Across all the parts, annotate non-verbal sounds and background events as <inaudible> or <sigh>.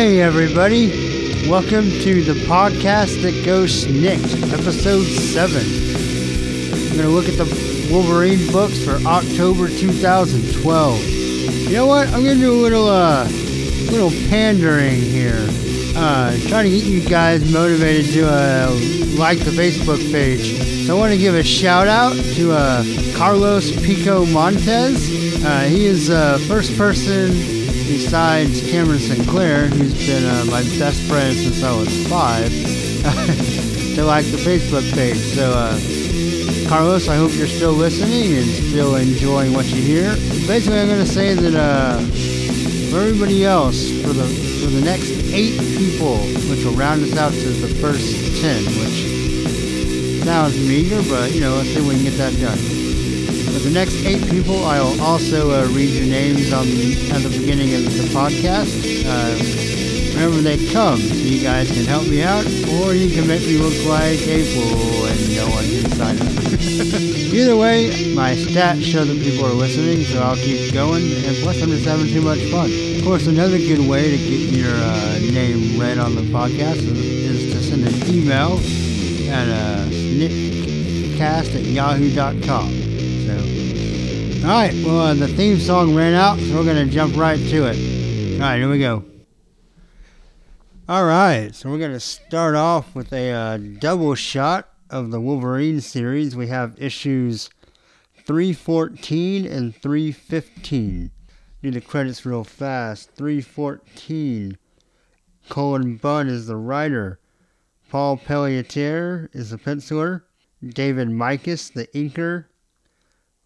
Hey, everybody. Welcome to the podcast that goes snikt, episode 7. I'm going to look at the Wolverine books for October 2012. You know what? I'm going to do a little, uh, little pandering here. Uh, trying to get you guys motivated to, uh, like the Facebook page. So I want to give a shout out to, uh, Carlos Pico Montez. Uh, he is the uh, first person besides Cameron Sinclair, who's been uh, my best friend since I was five, <laughs> to like the Facebook page. So, uh, Carlos, I hope you're still listening and still enjoying what you hear. Basically, I'm going to say that uh, for everybody else, for the for the next eight people, which will round us out to the first ten, which sounds meager, but you know, let's see if we can get that done. The next eight people, I will also uh, read your names on at the beginning of the podcast. Uh, whenever they come, you guys can help me out, or you can make me look like a fool and no one can sign <laughs> up. Either way, my stats show that people are listening, so I'll keep going, and plus I'm just having too much fun. Of course, another good way to get your uh, name read on the podcast is, is to send an email at uh, sniktcast at yahoo.com. Alright, well, uh, the theme song ran out, so we're going to jump right to it. Alright, here we go. Alright, so we're going to start off with a uh, double shot of the Wolverine series. We have issues 314 and 315. Do the credits real fast. 314. Cullen Bunn is the writer. Paul Pelletier is the penciler. David Meikis, the inker.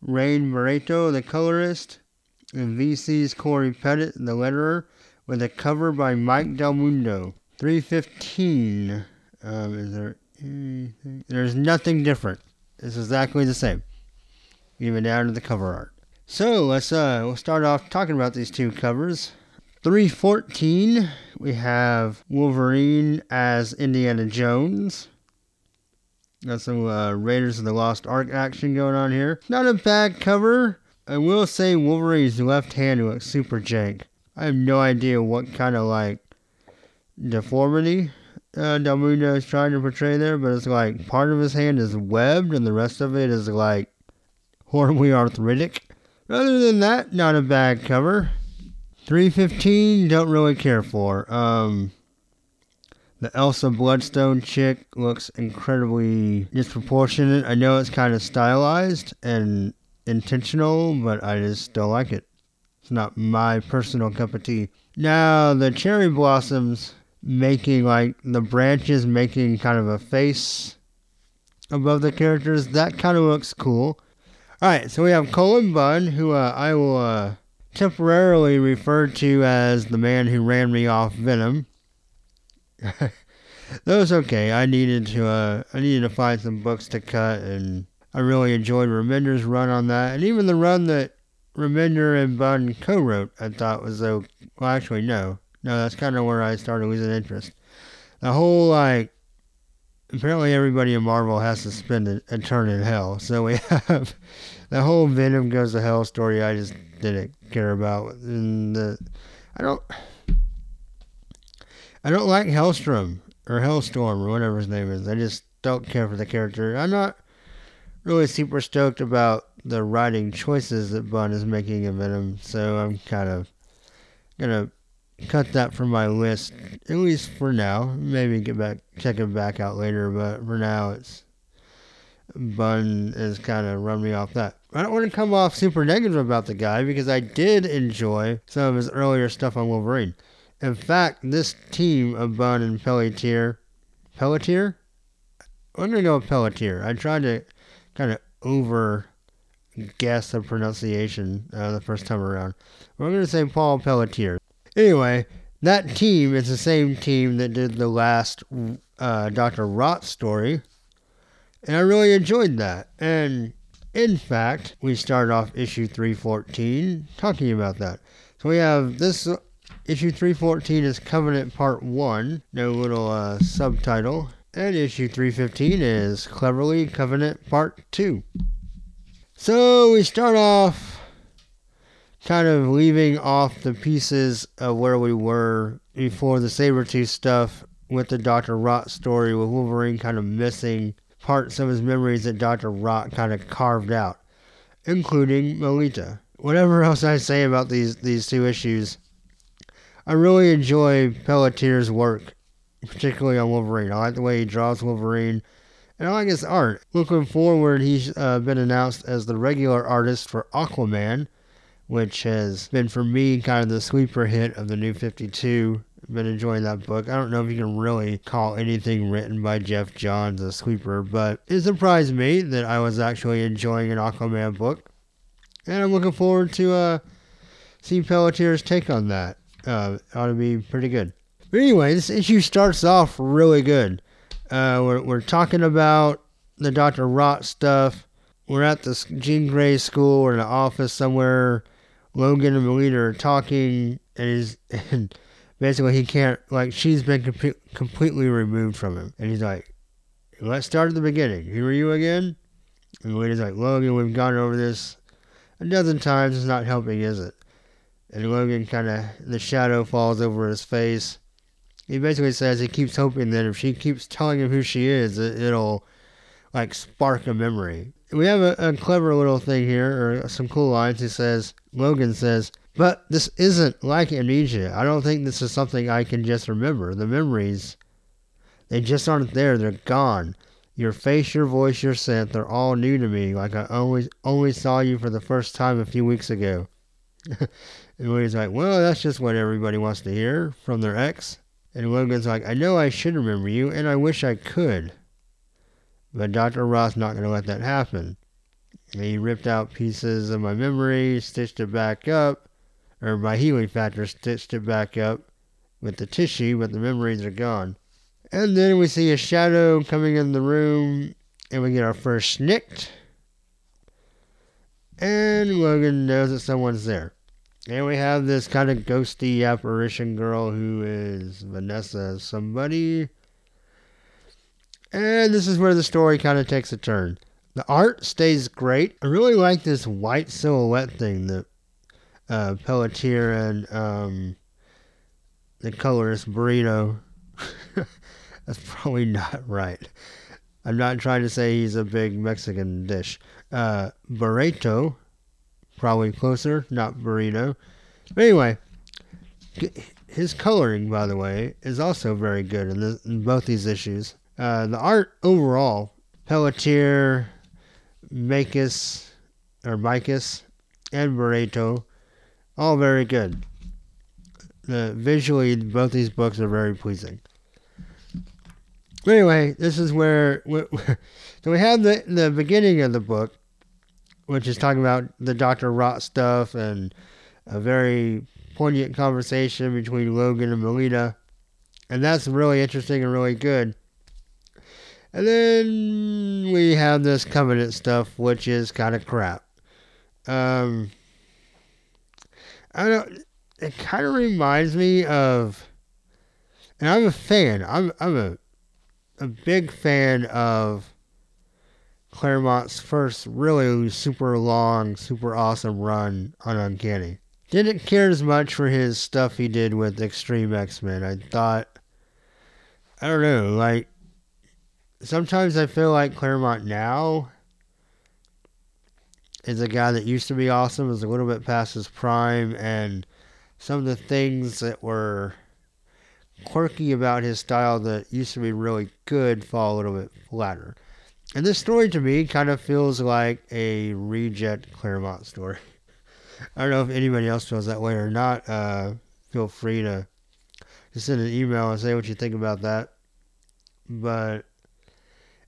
Rain Beredo, the colorist, and VC's Cory Petit, the letterer, with a cover by Mike Del Mundo. 315. Um, is there anything? There's nothing different. It's exactly the same, even down to the cover art. So let's uh, we'll start off talking about these two covers. 314, we have Wolverine as Indiana Jones. Got some uh, Raiders of the Lost Ark action going on here. Not a bad cover. I will say Wolverine's left hand looks super jank. I have no idea what kind of like deformity uh, is trying to portray there, but it's like part of his hand is webbed and the rest of it is like horribly arthritic. Other than that, not a bad cover. 315, don't really care for. Um, the Elsa Bloodstone chick looks incredibly disproportionate. I know it's kind of stylized and intentional, but I just don't like it. It's not my personal cup of tea. Now, the cherry blossoms making like the branches making kind of a face above the characters, that kind of looks cool. Alright, so we have Cullen Bunn, who uh, I will uh, temporarily refer to as the man who ran me off Venom. That was okay. I needed to uh, I needed to find some books to cut, and I really enjoyed Remender's run on that, and even the run that Remender and Bunn co-wrote. I thought was okay. Well, actually, no, no, that's kind of where I started losing interest. The whole like apparently everybody in Marvel has to spend a, a turn in hell, so we <laughs> have the whole Venom goes to hell story. I just didn't care about, and the I don't. I don't like Hellstrom or Hellstorm or whatever his name is. I just don't care for the character. I'm not really super stoked about the writing choices that Bunn is making in Venom, so I'm kind of gonna cut that from my list at least for now. Maybe get back check it back out later, but for now it's Bunn is kind of run me off that. I don't want to come off super negative about the guy because I did enjoy some of his earlier stuff on Wolverine. In fact, this team of Bunn and Pelletier, Pelletier? I'm going to go with Pelletier. I tried to kind of over guess the pronunciation uh, the first time around. We're going to say Paul Pelletier. Anyway, that team is the same team that did the last uh, Dr. Rot story. And I really enjoyed that. And in fact, we start off issue 314 talking about that. So we have this Issue 314 is Covenant Part 1, no little uh, subtitle. And issue 315 is Cleverly Covenant Part 2. So we start off kind of leaving off the pieces of where we were before the Sabretooth stuff with the Dr. Rot story, with Wolverine kind of missing parts of his memories that Dr. Rot kind of carved out, including Melita. Whatever else I say about these, these two issues, I really enjoy Pelletier's work, particularly on Wolverine. I like the way he draws Wolverine, and I like his art. Looking forward, he's uh, been announced as the regular artist for Aquaman, which has been for me kind of the sleeper hit of the new 52. Been enjoying that book. I don't know if you can really call anything written by Geoff Johns a sleeper, but it surprised me that I was actually enjoying an Aquaman book. And I'm looking forward to uh, see Pelletier's take on that. Uh, ought to be pretty good. But anyway, this issue starts off really good. Uh, we're, we're talking about the Dr. Rot stuff. We're at the Jean Grey school or an office somewhere Logan and Melita are talking, and he's <laughs> and basically he can't like she's been com- completely removed from him, and he's like, "Let's start at the beginning. Who are you again?" And Melita's like, "Logan, we've gone over this a dozen times. It's not helping, is it?" And Logan kind of the shadow falls over his face. He basically says he keeps hoping that if she keeps telling him who she is, it, it'll like spark a memory we have a, a, clever little thing here, or some cool lines. He says, Logan says, but this isn't like amnesia. I don't think this is something I can just remember. The memories, they just aren't there. They're gone. Your face, your voice, your scent, they're all new to me, like I only, only saw you for the first time a few weeks ago. <laughs> and he's like, well, that's just what everybody wants to hear from their ex. And Logan's like, I know I should remember you, and I wish I could. But Dr. Rot's not going to let that happen. He ripped out pieces of my memory, stitched it back up, or my healing factor stitched it back up with the tissue, but the memories are gone. And then we see a shadow coming in the room, and we get our first snikt. And Logan knows that someone's there. And we have this kind of ghosty apparition girl who is Vanessa somebody. And this is where the story kind of takes a turn. The art stays great. I really like this white silhouette thing that uh, Pelletier and um, the colorist Burrito. <laughs> That's probably not right. I'm not trying to say he's a big Mexican dish. Uh, burrito, probably closer, not burrito. But anyway, his coloring, by the way, is also very good in, in both these issues. Uh, the art overall, Pelletier, Makis, or Micus, and Barreto, all very good. Visually, both these books are very pleasing. Anyway, this is where, <laughs> where so we have the the beginning of the book, which is talking about the Doctor Rot stuff and a very poignant conversation between Logan and Melita, and that's really interesting and really good. And then we have this covenant stuff, which is kind of crap. Um, I don't. It kind of reminds me of, and I'm a fan. I'm I'm a a big fan of Claremont's first really super long, super awesome run on Uncanny. Didn't care as much for his stuff he did with Extreme X Men. I thought, I don't know, like sometimes I feel like Claremont now is a guy that used to be awesome, is a little bit past his prime, and some of the things that were quirky about his style that used to be really good fall a little bit flatter. And this story to me kind of feels like a reject Claremont story. I don't know if anybody else feels that way or not. Uh, feel free to just send an email and say what you think about that. But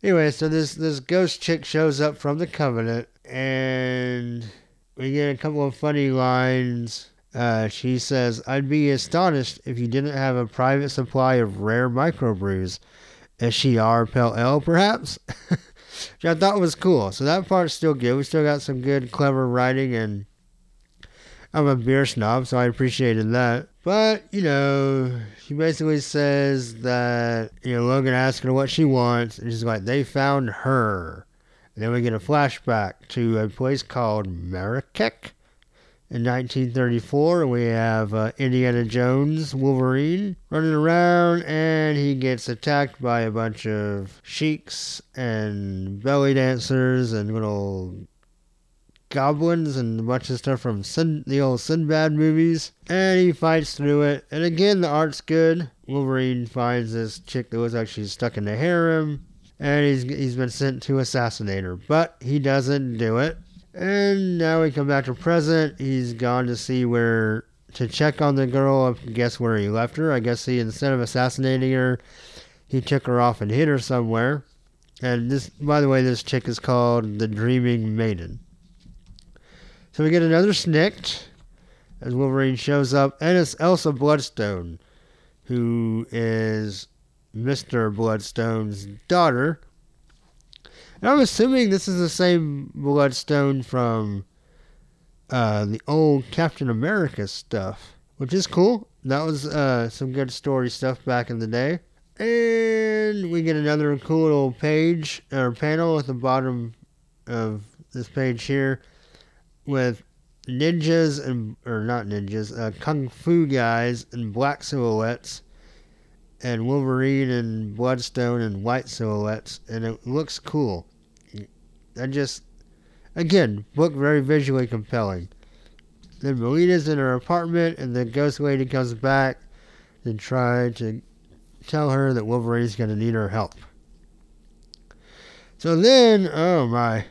Anyway, so this this ghost chick shows up from the Covenant, and we get a couple of funny lines. Uh, she says, "I'd be astonished if you didn't have a private supply of rare microbrews. Ale, perhaps." <laughs> Which I thought was cool. So that part's still good. We still got some good, clever writing, and I'm a beer snob, so I appreciated that. But, you know, she basically says that, you know, Logan asks her what she wants, and she's like, they found her. And then we get a flashback to a place called Marrakech. In 1934, we have uh, Indiana Jones, Wolverine, running around, and he gets attacked by a bunch of sheiks and belly dancers and little goblins and a bunch of stuff from Sin- the old Sinbad movies. And he fights through it. And again, the art's good. Wolverine finds this chick that was actually stuck in the harem. And he's, he's been sent to assassinate her. But he doesn't do it. And now we come back to present. He's gone to see where to check on the girl. I Guess where he left her? I guess he instead of assassinating her, he took her off and hid her somewhere. And this, by the way, this chick is called the Dreaming Maiden. So we get another snikt as Wolverine shows up, and it's Elsa Bloodstone, who is Mr. Bloodstone's daughter. And I'm assuming this is the same Bloodstone from uh, the old Captain America stuff, which is cool. That was uh, some good story stuff back in the day. And we get another cool little page or panel at the bottom of this page here with ninjas and or not ninjas, uh, kung fu guys in black silhouettes, and Wolverine and Bloodstone and white silhouettes, and it looks cool. I just, again, look very visually compelling. Then Melina's in her apartment, and the ghost lady comes back and tries to tell her that Wolverine's going to need her help. So then, oh my,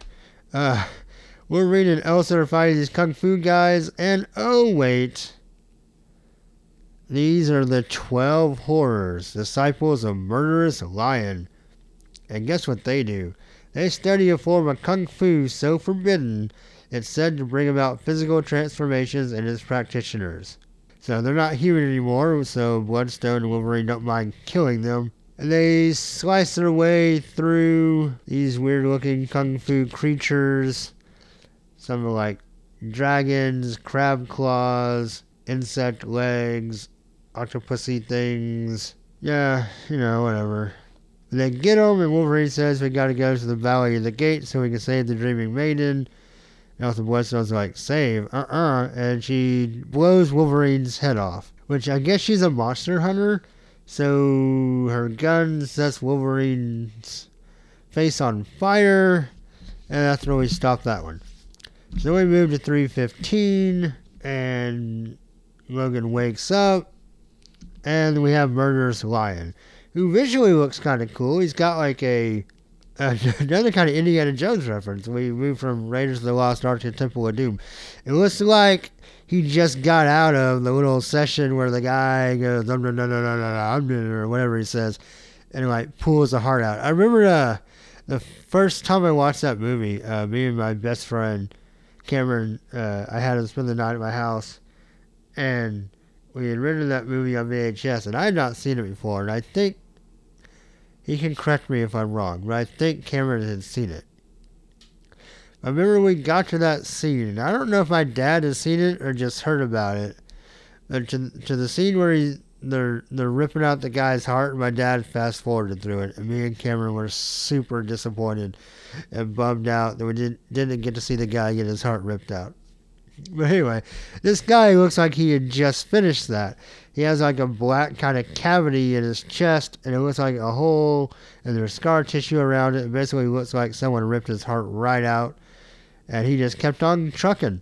uh, Wolverine and Elsa are fighting these kung fu guys, and oh wait, these are the 12 horrors, disciples of murderous lion. And guess what they do? They study a form of kung fu so forbidden it's said to bring about physical transformations in its practitioners. So they're not human anymore, so Bloodstone and Wolverine don't mind killing them. And they slice their way through these weird looking kung fu creatures. Some are like dragons, crab claws, insect legs, octopusy things. Yeah, you know, whatever. They get them, and Wolverine says we gotta go to the Valley of the Gate so we can save the Dreaming Maiden. Also Bloodstone's like, save? Uh-uh. And she blows Wolverine's head off. Which I guess she's a monster hunter. So her gun sets Wolverine's face on fire. And that's where we stop that one. So we move to 315. And Logan wakes up. And we have Murderous Lion. Who visually looks kind of cool. He's got like a <laughs> another kind of Indiana Jones reference. We moved from Raiders of the Lost Ark to Temple of Doom. It looks like he just got out of the little session where the guy goes, no, no, no, no, no, no, or whatever he says, and like pulls the heart out. I remember uh, the first time I watched that movie, uh, me and my best friend Cameron, uh, I had him spend the night at my house, and we had rented that movie on VHS, and I had not seen it before, and I think he can correct me if I'm wrong, but I think Cameron had seen it. I remember we got to that scene, and I don't know if my dad has seen it or just heard about it. But to, to the scene where he, they're they're ripping out the guy's heart, and my dad fast forwarded through it, and me and Cameron were super disappointed and bummed out that we didn't didn't get to see the guy get his heart ripped out. But anyway, this guy looks like he had just finished that. He has like a black kind of cavity in his chest, and it looks like a hole, and there's scar tissue around it. It basically looks like someone ripped his heart right out, and he just kept on trucking.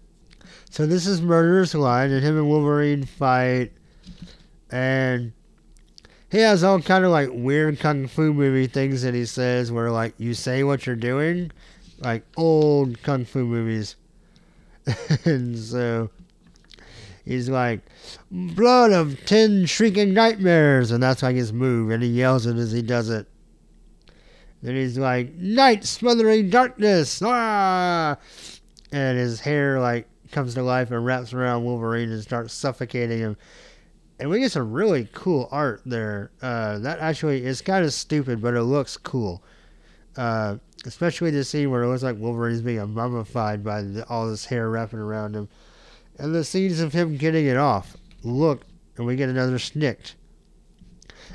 So this is Murderous Lion, and him and Wolverine fight, and he has all kind of like weird kung fu movie things that he says, where like you say what you're doing, like old kung fu movies. <laughs> and so he's like, blood of ten shrieking nightmares, and that's like his move, and he yells it as he does it. Then he's like, night smothering darkness, ah! And his hair like comes to life and wraps around Wolverine and starts suffocating him. And we get some really cool art there. Uh, that actually is kind of stupid, but it looks cool. Uh, especially the scene where it looks like Wolverine's being mummified by the, all this hair wrapping around him, and the scenes of him getting it off. Look, and we get another snikt.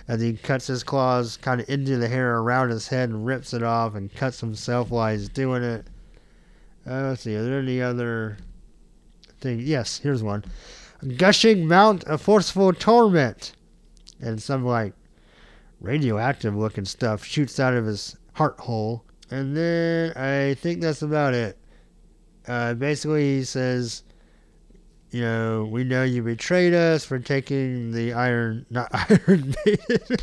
As he cuts his claws kind of into the hair around his head and rips it off and cuts himself while he's doing it. Uh, let's see, are there any other thing. Yes, here's one. Gushing mount of forceful torment. And some like radioactive looking stuff shoots out of his heart hole. And then I think that's about it. Uh, basically, he says, you know, we know you betrayed us for taking the Iron, not <laughs> Iron Maiden.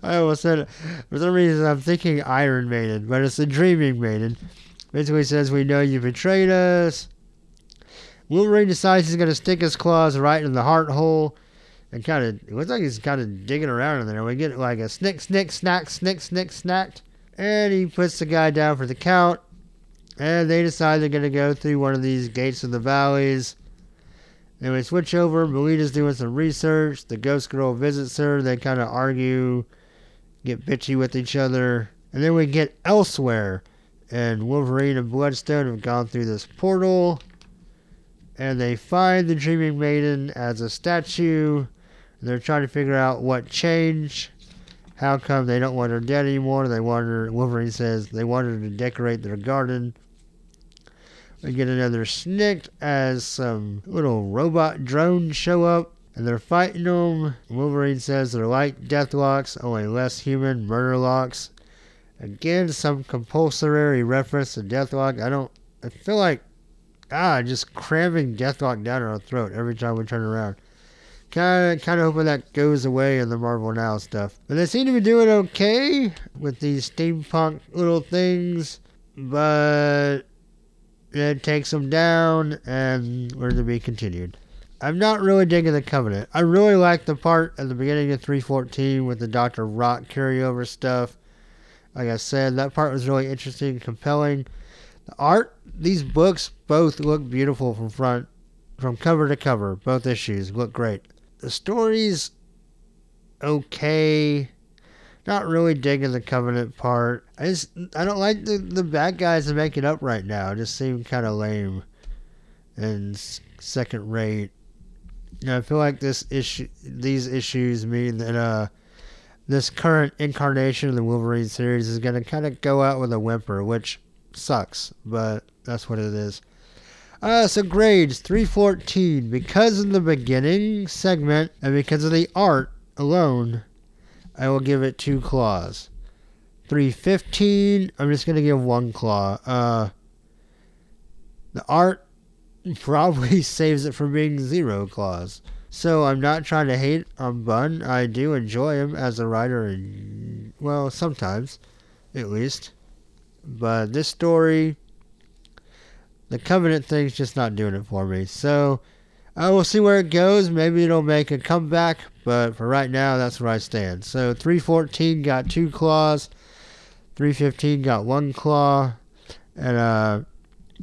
<laughs> I almost said. For some reason, I'm thinking Iron Maiden, but it's the Dreaming Maiden. Basically says, we know you betrayed us. Wolverine decides he's going to stick his claws right in the heart hole and kind of, it looks like he's kind of digging around in there. We get like a snick, snick, snack, snick, snick, snacked. And he puts the guy down for the count. And they decide they're going to go through one of these gates of the valleys. And we switch over. Melina's doing some research. The ghost girl visits her. They kind of argue, get bitchy with each other. And then we get elsewhere. And Wolverine and Bloodstone have gone through this portal. And they find the Dreaming Maiden as a statue. They're trying to figure out what changed. How come they don't want her dead anymore? They want her, Wolverine says, they want her to decorate their garden. We get another snick as some little robot drones show up and they're fighting them. Wolverine says they're like Deathloks, only less human, Murderlocks. Again, some compulsory reference to Deathlok. I don't, I feel like, ah, just cramming Deathlok down our throat every time we turn around. Kind of, kind of hoping that goes away in the Marvel Now stuff. But they seem to be doing okay with these steampunk little things, but it takes them down, and we're to be continued. I'm not really digging the Covenant. I really like the part at the beginning of 314 with the Dr. Rock carryover stuff. Like I said, that part was really interesting and compelling. The art, these books both look beautiful from front, from cover to cover. Both issues look great. The story's okay. Not really digging the Covenant part. I just I don't like the the bad guys to make it up right now. It just seem kind of lame and second rate. You know, I feel like this issue, these issues mean that uh, this current incarnation of the Wolverine series is going to kind of go out with a whimper, which sucks, but that's what it is. Uh, so grades 314 because of the beginning segment and because of the art alone, I will give it two claws. 315, I'm just to give one claw. Uh, the art probably <laughs> saves it from being zero claws. So I'm not trying to hate on Bunn. I do enjoy him as a writer, and well, sometimes, at least. But this story, the Covenant thing's just not doing it for me. So I will see where it goes. Maybe it'll make a comeback, but for right now, that's where I stand. So 314 got two claws, 315 got one claw, and uh,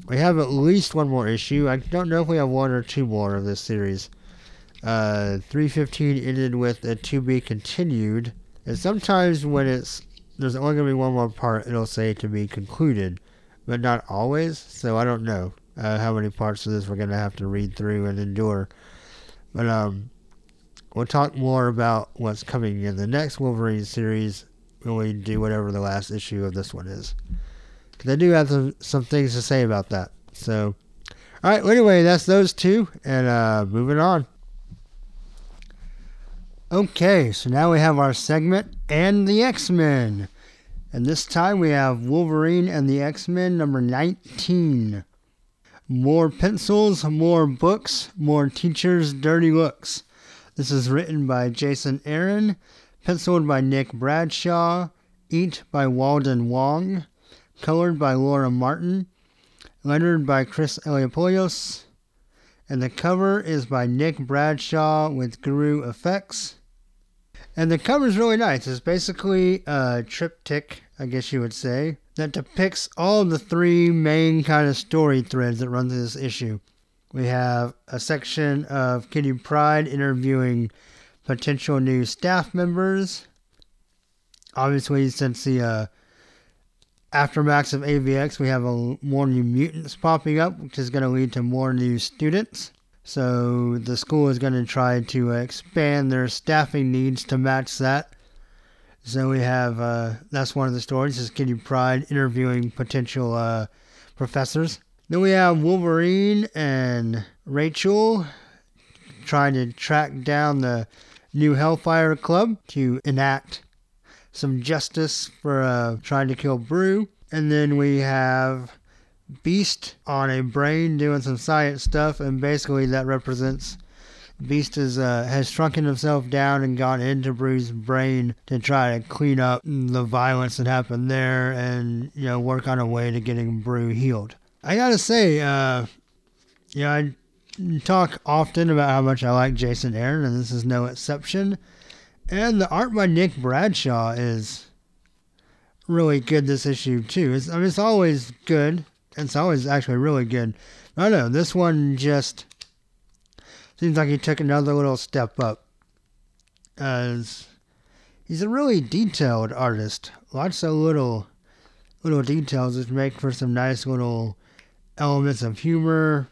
we have at least one more issue. I don't know if we have one or two more of this series. Uh, 315 ended with a to be continued, and sometimes when it's there's only gonna be one more part, it'll say to be concluded, but not always. So I don't know uh, how many parts of this we're gonna have to read through and endure. But um, we'll talk more about what's coming in the next Wolverine series when we do whatever the last issue of this one is. Because I do have some, some things to say about that. So, all right. Well, anyway, that's those two, and uh, moving on. Okay, so now we have our segment and the X Men. And this time we have Wolverine and the X Men number 19. More pencils, more books, more teachers' dirty looks. This is written by Jason Aaron, penciled by Nick Bradshaw, inked by Walden Wong, colored by Laura Martin, lettered by Chris Eliopoulos, and the cover is by Nick Bradshaw with Guru-eFX. And the cover is really nice. It's basically a triptych, I guess you would say, that depicts all the three main kind of story threads that run through this issue. We have a section of Kitty Pryde interviewing potential new staff members. Obviously, since the uh, aftermath of AVX, we have a, more new mutants popping up, which is going to lead to more new students. So the school is going to try to expand their staffing needs to match that. So we have uh, that's one of the stories is Kitty Pryde interviewing potential uh, professors. Then we have Wolverine and Rachel trying to track down the new Hellfire Club to enact some justice for uh, trying to kill Broo. And then we have Beast on a brain doing some science stuff, and basically that represents Beast is, uh, has shrunken himself down and gone into Broo's brain to try to clean up the violence that happened there and, you know, work on a way to getting Broo healed. I gotta say, uh, I talk often about how much I like Jason Aaron, and this is no exception. And the art by Nick Bradshaw is really good this issue too. It's, I mean, it's always good. It's always actually really good. I don't know. This one just seems like he took another little step up. As he's a really detailed artist. Lots of little little details that make for some nice little elements of humor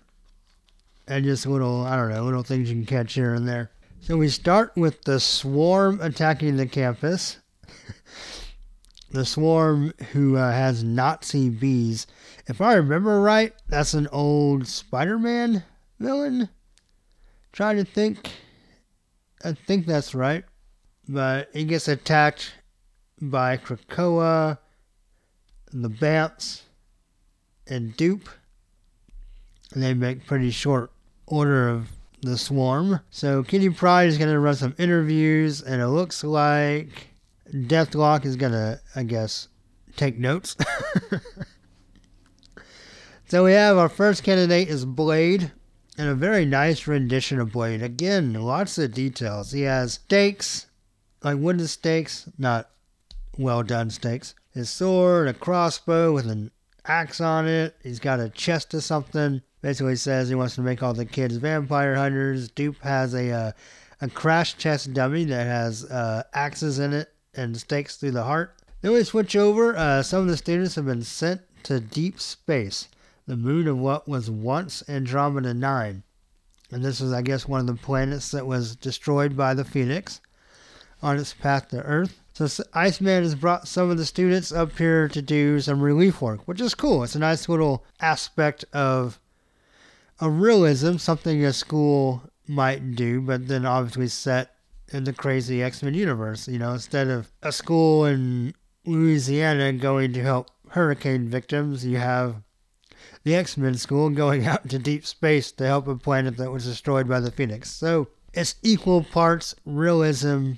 and just little I don't know, little things you can catch here and there. So we start with the swarm attacking the campus. <laughs> the swarm who uh, has Nazi bees. If I remember right, that's an old Spider-Man villain. Trying to think. I think that's right. But he gets attacked by Krakoa, the Bamfs, and Doop. And they make pretty short order of the swarm. So Kitty Pryde is going to run some interviews, and it looks like Deathlok is going to, I guess, take notes. <laughs> so we have our first candidate is Blade, and a very nice rendition of Blade. Again, lots of details. He has stakes, like wooden stakes, not well done stakes. His sword, a crossbow with an axe on it. He's got a chest of something. Basically says he wants to make all the kids vampire hunters. Doop has a uh, a crash chest dummy that has uh, axes in it and stakes through the heart. Then we switch over. Uh, some of the students have been sent to deep space, the moon of what was once Andromeda 9. And this was, I guess, one of the planets that was destroyed by the Phoenix on its path to Earth. So Iceman has brought some of the students up here to do some relief work, which is cool. It's a nice little aspect of a realism, something a school might do, but then obviously set in the crazy X Men universe. You know, instead of a school in Louisiana going to help hurricane victims, you have the X Men school going <laughs> out into deep space to help a planet that was destroyed by the Phoenix. So it's equal parts realism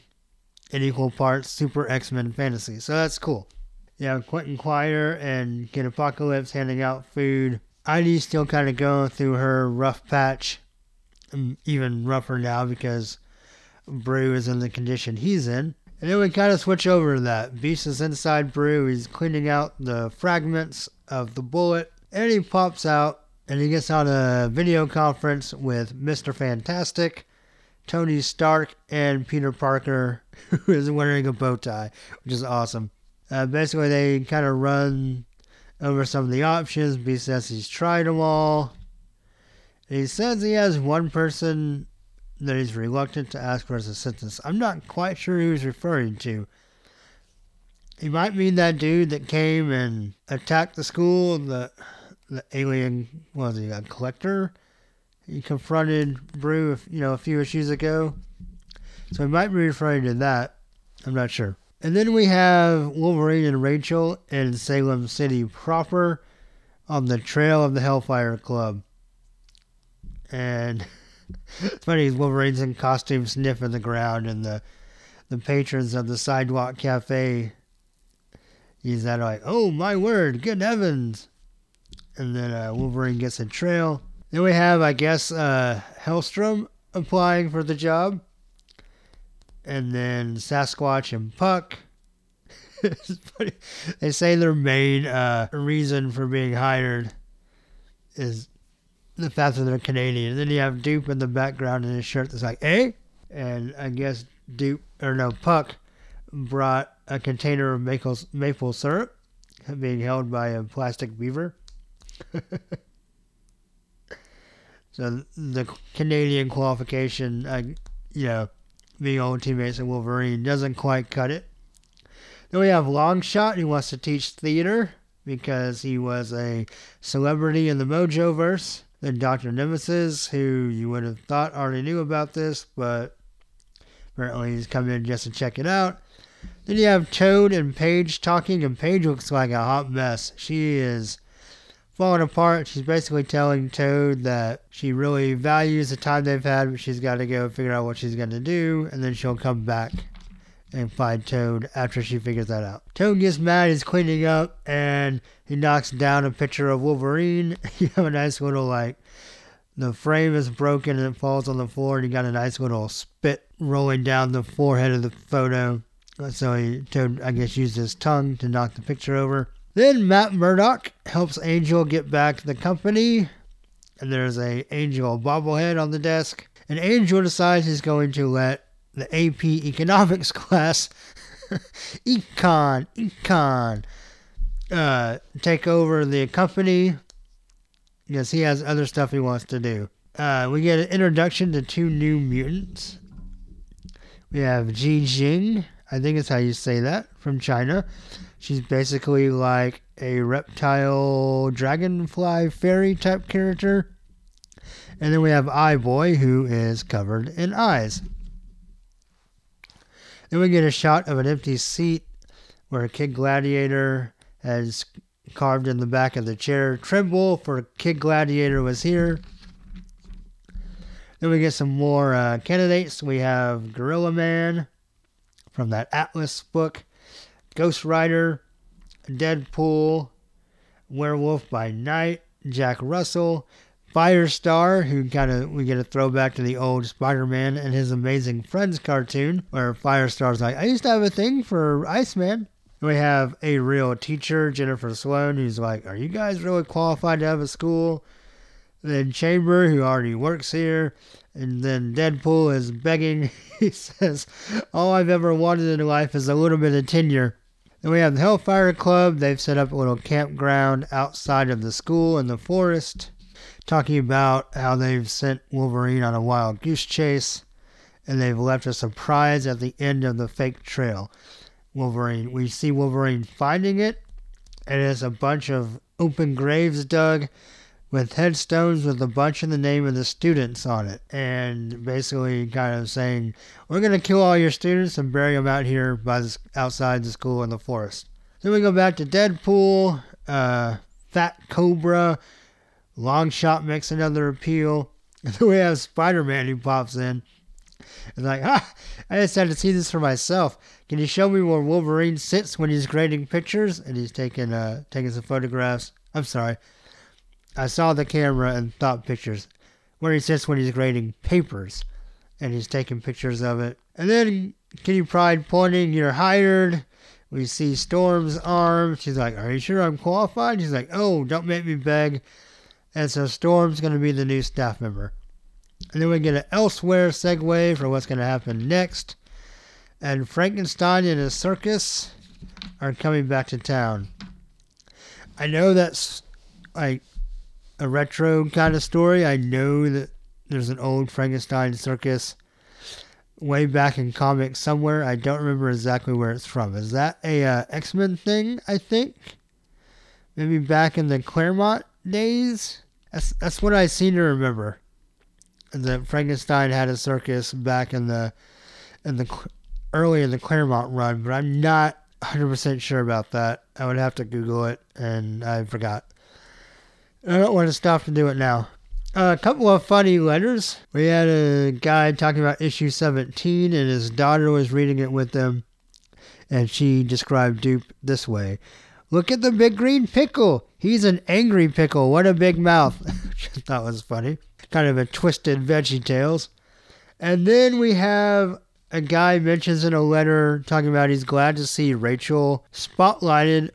and equal parts super X Men fantasy. So that's cool. Yeah, Quentin Quire and Kid Apocalypse handing out food Ivy's still kind of going through her rough patch, even rougher now because Broo is in the condition he's in. And then we kind of switch over to that. Beast is inside Broo. He's cleaning out the fragments of the bullet. And he pops out and he gets on a video conference with Mr. Fantastic, Tony Stark, and Peter Parker, <laughs> who is wearing a bow tie, which is awesome. Uh, basically, they kind of run over some of the options. B says he's tried them all. he says he has one person that he's reluctant to ask for his assistance. I'm not quite sure who he's referring to. He might mean that dude that came and attacked the school, the the alien was he a collector? He confronted Broo, you know, a few issues ago. So he might be referring to that. I'm not sure. And then we have Wolverine and Rachel in Salem City proper on the trail of the Hellfire Club. And <laughs> it's funny, Wolverine's in costume sniffing the ground, and the the patrons of the Sidewalk Cafe use that like, oh my word, good heavens. And then uh, Wolverine gets a trail. Then we have, I guess, uh, Hellstrom applying for the job and then Sasquatch and Puck. <laughs> they say their main uh, reason for being hired is the fact that they're Canadian. And then you have Doop in the background in his shirt that's like, eh? And I guess Doop, or no, Puck brought a container of maple, maple syrup being held by a plastic beaver. <laughs> so the Canadian qualification, uh, you know, being old teammates of Wolverine doesn't quite cut it. Then we have Longshot, who wants to teach theater because he was a celebrity in the Mojo verse. Then Dr. Nemesis, who you would have thought already knew about this, but apparently he's come in just to check it out. Then you have Toad and Paige talking, and Paige looks like a hot mess. She is falling apart. She's basically telling Toad that she really values the time they've had, but she's got to go figure out what she's going to do, and then she'll come back and find Toad after she figures that out. Toad gets mad, he's cleaning up, and he knocks down a picture of Wolverine. <laughs> you have a nice little, like, the frame is broken and it falls on the floor, and you got a nice little spit rolling down the forehead of the photo. So he, Toad, I guess, used his tongue to knock the picture over. Then Matt Murdock helps Angel get back the company, and there's a Angel bobblehead on the desk. And Angel decides he's going to let the AP economics <laughs> class, econ, econ, uh, take over the company because he has other stuff he wants to do. Uh, we get an introduction to two new mutants. We have Ji Jing, I think is how you say that, from China. She's basically like a reptile, dragonfly, fairy type character. And then we have Eye Boy, who is covered in eyes. Then we get a shot of an empty seat where Kid Gladiator has carved in the back of the chair. Tremble for Kid Gladiator was here. Then we get some more uh, candidates. We have Gorilla Man from that Atlas book, Ghost Rider, Deadpool, Werewolf by Night, Jack Russell, Firestar, who kind of we get a throwback to the old Spider-Man and his Amazing Friends cartoon, where Firestar's like, I used to have a thing for Iceman. We have a real teacher, Jennifer Sloan, who's like, Are you guys really qualified to have a school? Then Chamber, who already works here. And then Deadpool is begging. <laughs> he says, All I've ever wanted in life is a little bit of tenure. Then we have the Hellfire Club. They've set up a little campground outside of the school in the forest talking about how they've sent Wolverine on a wild goose chase and they've left a surprise at the end of the fake trail. Wolverine, we see Wolverine finding it, and it's a bunch of open graves dug with headstones with a bunch of the name of the students on it, and basically kind of saying, "We're gonna kill all your students and bury them out here by the, outside the school in the forest." Then we go back to Deadpool, uh, Fat Cobra, Long Shot makes another appeal. <laughs> And then we have Spider Man who pops in. And like, ah, I just had to see this for myself. Can you show me where Wolverine sits when he's grading pictures? And he's taking uh taking some photographs. I'm sorry. I saw the camera and thought pictures. Where he sits when he's grading papers. And he's taking pictures of it. And then Kitty Pryde pointing, you're hired. We see Storm's arm. She's like, Are you sure I'm qualified? She's like, Oh, don't make me beg. And so Storm's going to be the new staff member. And then we get an elsewhere segue for what's going to happen next. And Frankenstein and his circus are coming back to town. I know that's like a retro kind of story. I know that there's an old Frankenstein circus way back in comics somewhere. I don't remember exactly where it's from. Is that a uh, X Men thing? I think maybe back in the Claremont days. That's that's what I seem to remember. That Frankenstein had a circus back in the in the early in the Claremont run, but I'm not 100% sure about that. I would have to Google it, and I forgot. I don't want to stop to do it now. Uh, a couple of funny letters. We had a guy talking about issue 17, and his daughter was reading it with him, and she described Doop this way Look at the big green pickle. He's an angry pickle. What a big mouth. <laughs> Thought was funny. Kind of a twisted veggie tales. And then we have a guy mentions in a letter talking about he's glad to see Rachel spotlighted.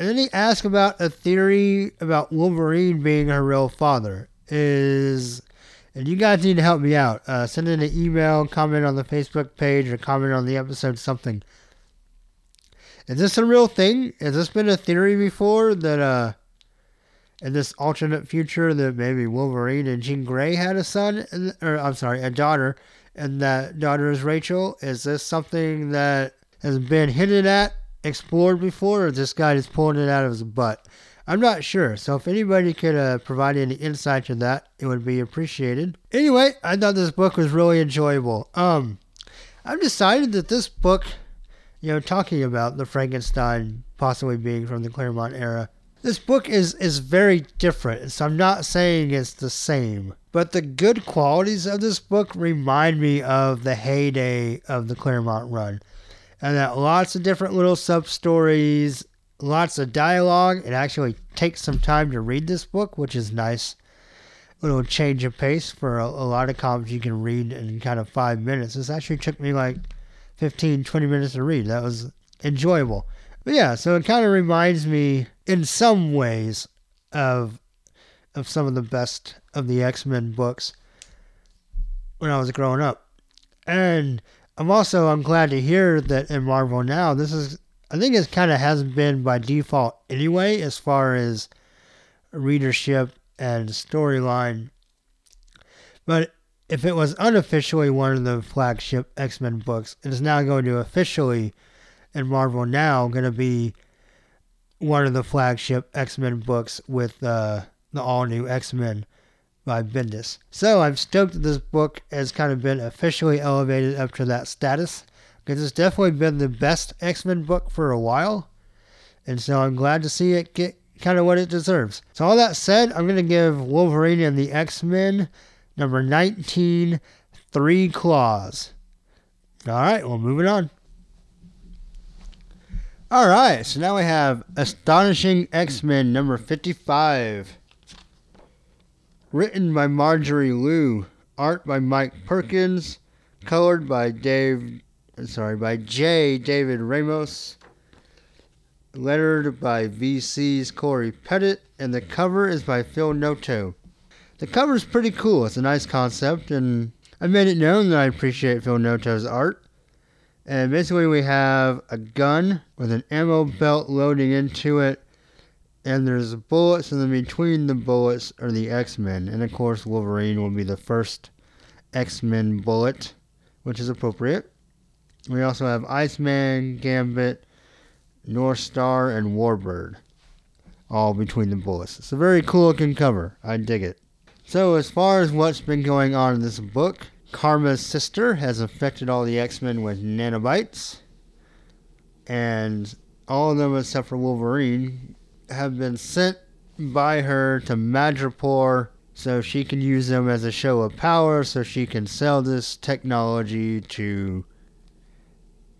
And then he asks about a theory about Wolverine being her real father. Is and you guys need to help me out. Uh, send in an email, comment on the Facebook page, or comment on the episode, something. Is this a real thing? Has this been a theory before that uh in this alternate future that maybe Wolverine and Jean Grey had a son or I'm sorry, a daughter and that daughter is Rachel? Is this something that has been hinted at explored before, or this guy is pulling it out of his butt. I'm not sure. So if anybody could uh, provide any insight to that, it would be appreciated. Anyway, I thought this book was really enjoyable. Um, I've decided that this book, you know, talking about the Frankenstein possibly being from the Claremont era, this book is is very different. So I'm not saying it's the same, but the good qualities of this book remind me of the heyday of the Claremont run, and that lots of different little sub stories lots of dialogue. It actually takes some time to read this book, which is nice. Little change of pace for a, a lot of comics you can read in kind of five minutes. This actually took me like 15, 20 minutes to read. That was enjoyable. But yeah, so it kind of reminds me in some ways of of some of the best of the X-Men books when I was growing up. And I'm also I'm glad to hear that in Marvel now this is I think it kind of has been by default anyway, as far as readership and storyline. But if it was unofficially one of the flagship X Men books, it is now going to officially, in Marvel now, going to be one of the flagship X Men books with uh, the all new X Men by Bendis. So I'm stoked that this book has kind of been officially elevated up to that status because it's definitely been the best X Men book for a while. And so I'm glad to see it get kind of what it deserves. So, all that said, I'm going to give Wolverine and the X Men number 19 three claws. All right, well, moving on. All right, so now we have Astonishing X Men number 55. Written by Marjorie Liu, art by Mike Perkins, colored by Dave sorry, by J. David Ramos, lettered by VC's Cory Petit. and the cover is by Phil Noto. The cover is pretty cool. It's a nice concept, and I made it known that I appreciate Phil Noto's art. And basically, we have a gun with an ammo belt loading into it, and there's bullets, and then between the bullets are the X Men. And of course, Wolverine will be the first X Men bullet, which is appropriate. We also have Iceman, Gambit, Northstar, and Warbird, all between the bullets. It's a very cool looking cover. I dig it. So, as far as what's been going on in this book, Karma's sister has infected all the X Men with nanobites, and all of them except for Wolverine have been sent by her to Madripoor so she can use them as a show of power so she can sell this technology to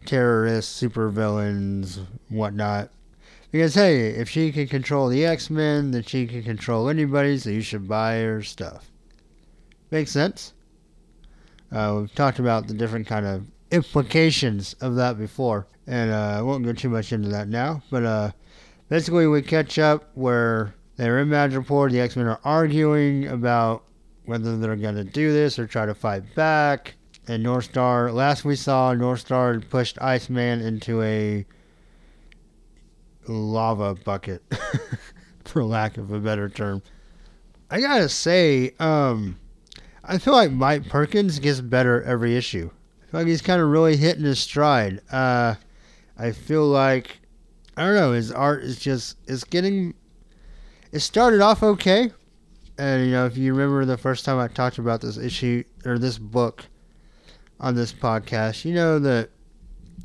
terrorists, supervillains, whatnot. Because hey, if she can control the X Men, then she can control anybody, so you should buy her stuff. Makes sense. Uh, we've talked about the different kind of implications of that before, and uh, I won't go too much into that now. But uh, basically, we catch up where they're in Madripoor. The X Men are arguing about whether they're going to do this or try to fight back and Northstar. Last we saw, Northstar pushed Iceman into a lava bucket, <laughs> for lack of a better term. I gotta say, um, I feel like Mike Perkins gets better every issue. I feel like he's kind of really hitting his stride. Uh, I feel like I don't know. His art is just it's getting. It started off okay, and you know if you remember the first time I talked about this issue or this book, on this podcast. You know that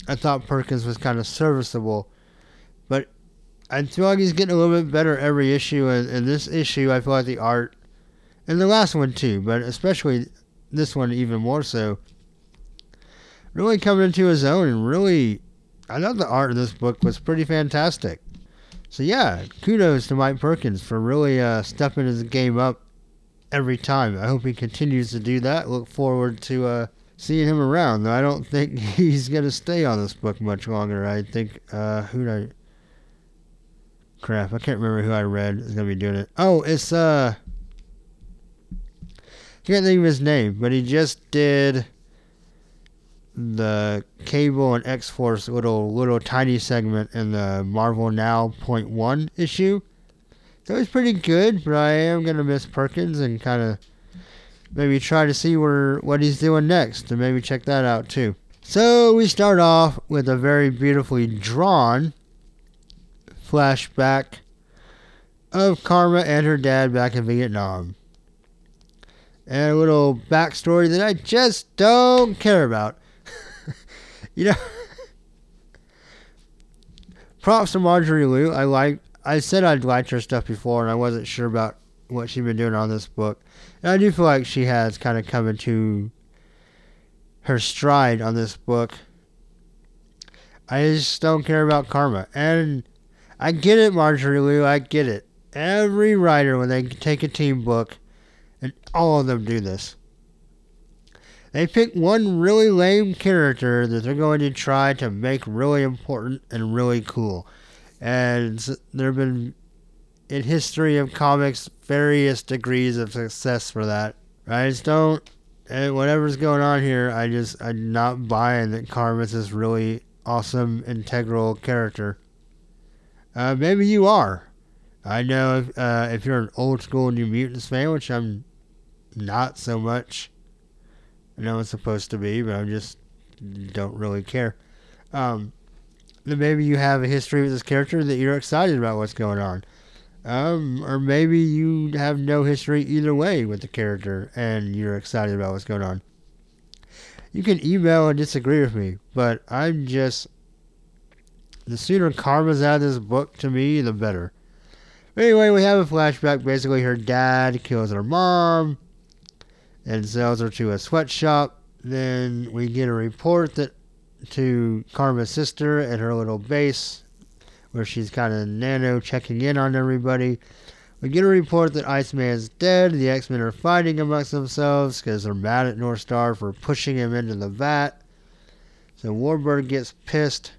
I thought Perkins was kind of serviceable, but I feel like he's getting a little bit better every issue. And in this issue, I feel like the art, and the last one too, but especially this one even more so, really coming into his own and really, I thought the art of this book was pretty fantastic. So yeah, kudos to Mike Perkins for really uh, stepping his game up every time. I hope he continues to do that. Look forward to uh, seeing him around. Though I don't think <laughs> he's gonna stay on this book much longer. I think uh, who I crap I can't remember who I read is gonna be doing it. Oh, it's uh can't think of his name, but he just did the Cable and X Force little little tiny segment in the Marvel Now Point One issue. So was pretty good, but I am gonna miss Perkins and kind of maybe try to see where what he's doing next and maybe check that out too. So we start off with a very beautifully drawn flashback of Karma and her dad back in Vietnam. And a little backstory that I just don't care about. You know, <laughs> props to Marjorie Liu. I like. I said I'd liked her stuff before, and I wasn't sure about what she'd been doing on this book. And I do feel like she has kind of come into her stride on this book. I just don't care about karma. And I get it, Marjorie Liu. I get it. Every writer, when they take a team book, and all of them do this, they pick one really lame character that they're going to try to make really important and really cool. And there have been, in history of comics, various degrees of success for that. I just don't, and whatever's going on here, I just, I'm not buying that Karma's this really awesome, integral character. Uh, maybe you are. I know if, uh, if you're an old school New Mutants fan, which I'm not so much. I know it's supposed to be, but I just don't really care. Um, then maybe you have a history with this character that you're excited about what's going on. Um, or maybe you have no history either way with the character and you're excited about what's going on. You can email and disagree with me, but I'm just. The sooner Karma's out of this book to me, the better. Anyway, we have a flashback. Basically, her dad kills her mom and sells her to a sweatshop. Then we get a report that to Karma's sister at her little base, where she's kind of nano checking in on everybody. We get a report that Iceman's dead. The X Men are fighting amongst themselves because they're mad at Northstar for pushing him into the vat. So Warbird gets pissed.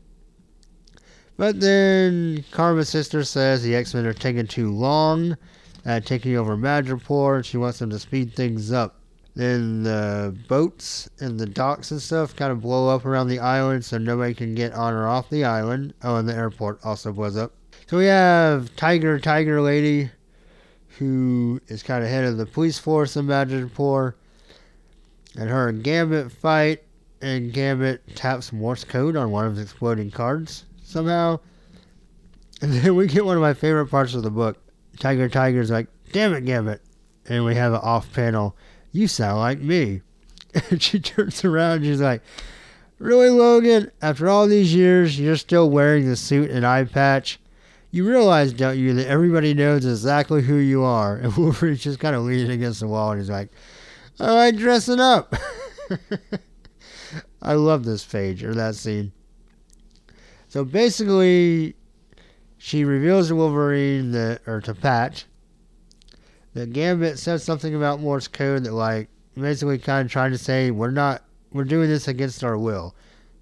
But then Karma's sister says the X Men are taking too long at taking over Madripoor. She wants them to speed things up. Then the boats and the docks and stuff kind of blow up around the island so nobody can get on or off the island. Oh, and the airport also blows up. So we have Tiger Tiger Lady, who is kind of head of the police force in Madripoor. And her and Gambit fight, and Gambit taps Morse code on one of the exploding cards somehow. And then we get one of my favorite parts of the book. Tiger Tiger's like, damn it, Gambit. And we have an off panel you sound like me. <laughs> And she turns around she's like, Really, Logan? After all these years, you're still wearing the suit and eye patch? You realize, don't you, that everybody knows exactly who you are? <laughs> And Wolverine's just kind of leaning against the wall and he's like, I'm dressing up. <laughs> I love this page or that scene. So basically, she reveals to Wolverine that, or to Patch, the Gambit said something about Morse code that like basically kind of trying to say we're not we're doing this against our will,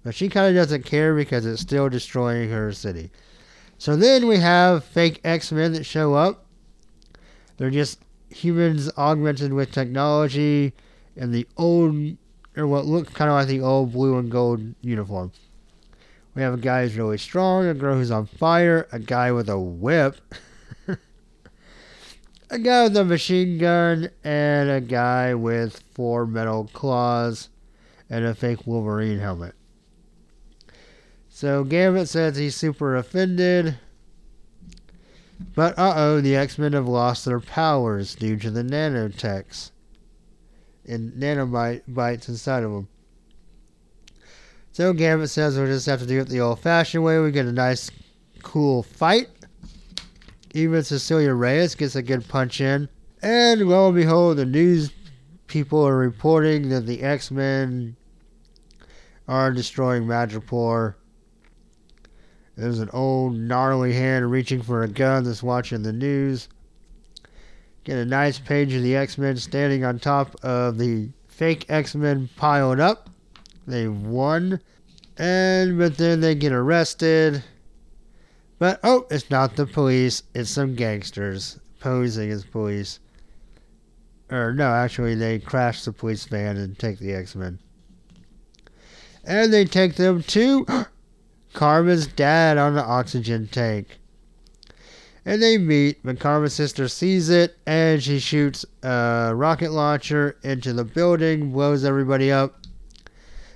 but she kind of doesn't care because it's still destroying her city. So then we have fake X Men that show up. They're just humans augmented with technology and the old or what looks kind of like the old blue and gold uniform. We have a guy who's really strong, a girl who's on fire, a guy with a whip. <laughs> a guy with a machine gun and a guy with four metal claws and a fake Wolverine helmet. So Gambit says he's super offended. But uh oh, the X Men have lost their powers due to the nanotechs and nanobites inside of them. So Gambit says we'll just have to do it the old fashioned way. We get a nice, cool fight even Cecilia Reyes gets a good punch in. And lo and behold, the news people are reporting that the X Men are destroying Madripoor. There's an old gnarly hand reaching for a gun that's watching the news. Get a nice page of the X Men standing on top of the fake X Men piled up. They've won. And but then they get arrested. But oh, it's not the police, it's some gangsters posing as police. Or no, actually they crash the police van and take the X-Men. And they take them to <gasps> Karma's dad on the oxygen tank. And they meet, but Karma's sister sees it and she shoots a rocket launcher into the building, blows everybody up.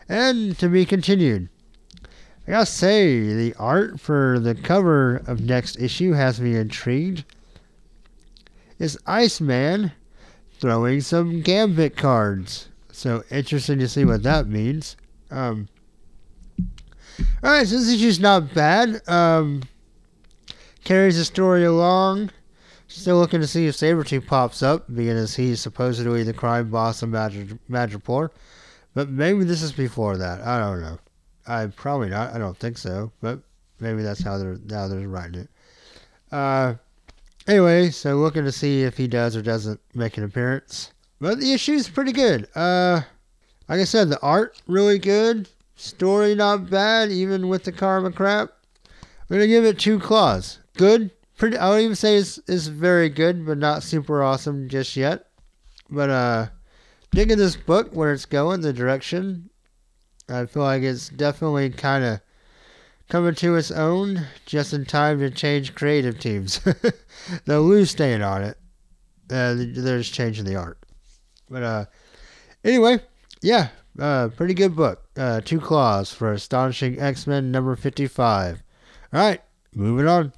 And to be continued. I gotta say, the art for the cover of next issue has me intrigued. It's Iceman throwing some Gambit cards. So interesting to see what that means. Um, Alright, so this issue's not bad. Um, carries the story along. Still looking to see if Sabretooth pops up, being as he's supposedly the crime boss of Madripoor. But maybe this is before that. I don't know. I probably not. I don't think so. But maybe that's how they're how they're writing it. Uh, anyway, so looking to see if he does or doesn't make an appearance. But the issue's pretty good. Uh, like I said, the art really good. Story not bad, even with the karma crap. I'm gonna give it two claws. Good. Pretty. I would even say it's, it's very good, but not super awesome just yet. But uh, digging this book, where it's going, the direction. I feel like it's definitely kind of coming to its own just in time to change creative teams. <laughs> the Liu's staying on it. Uh, they're just changing the art. But uh, anyway, yeah, uh, pretty good book. Uh, two claws for Astonishing X Men number 55. All right, moving on.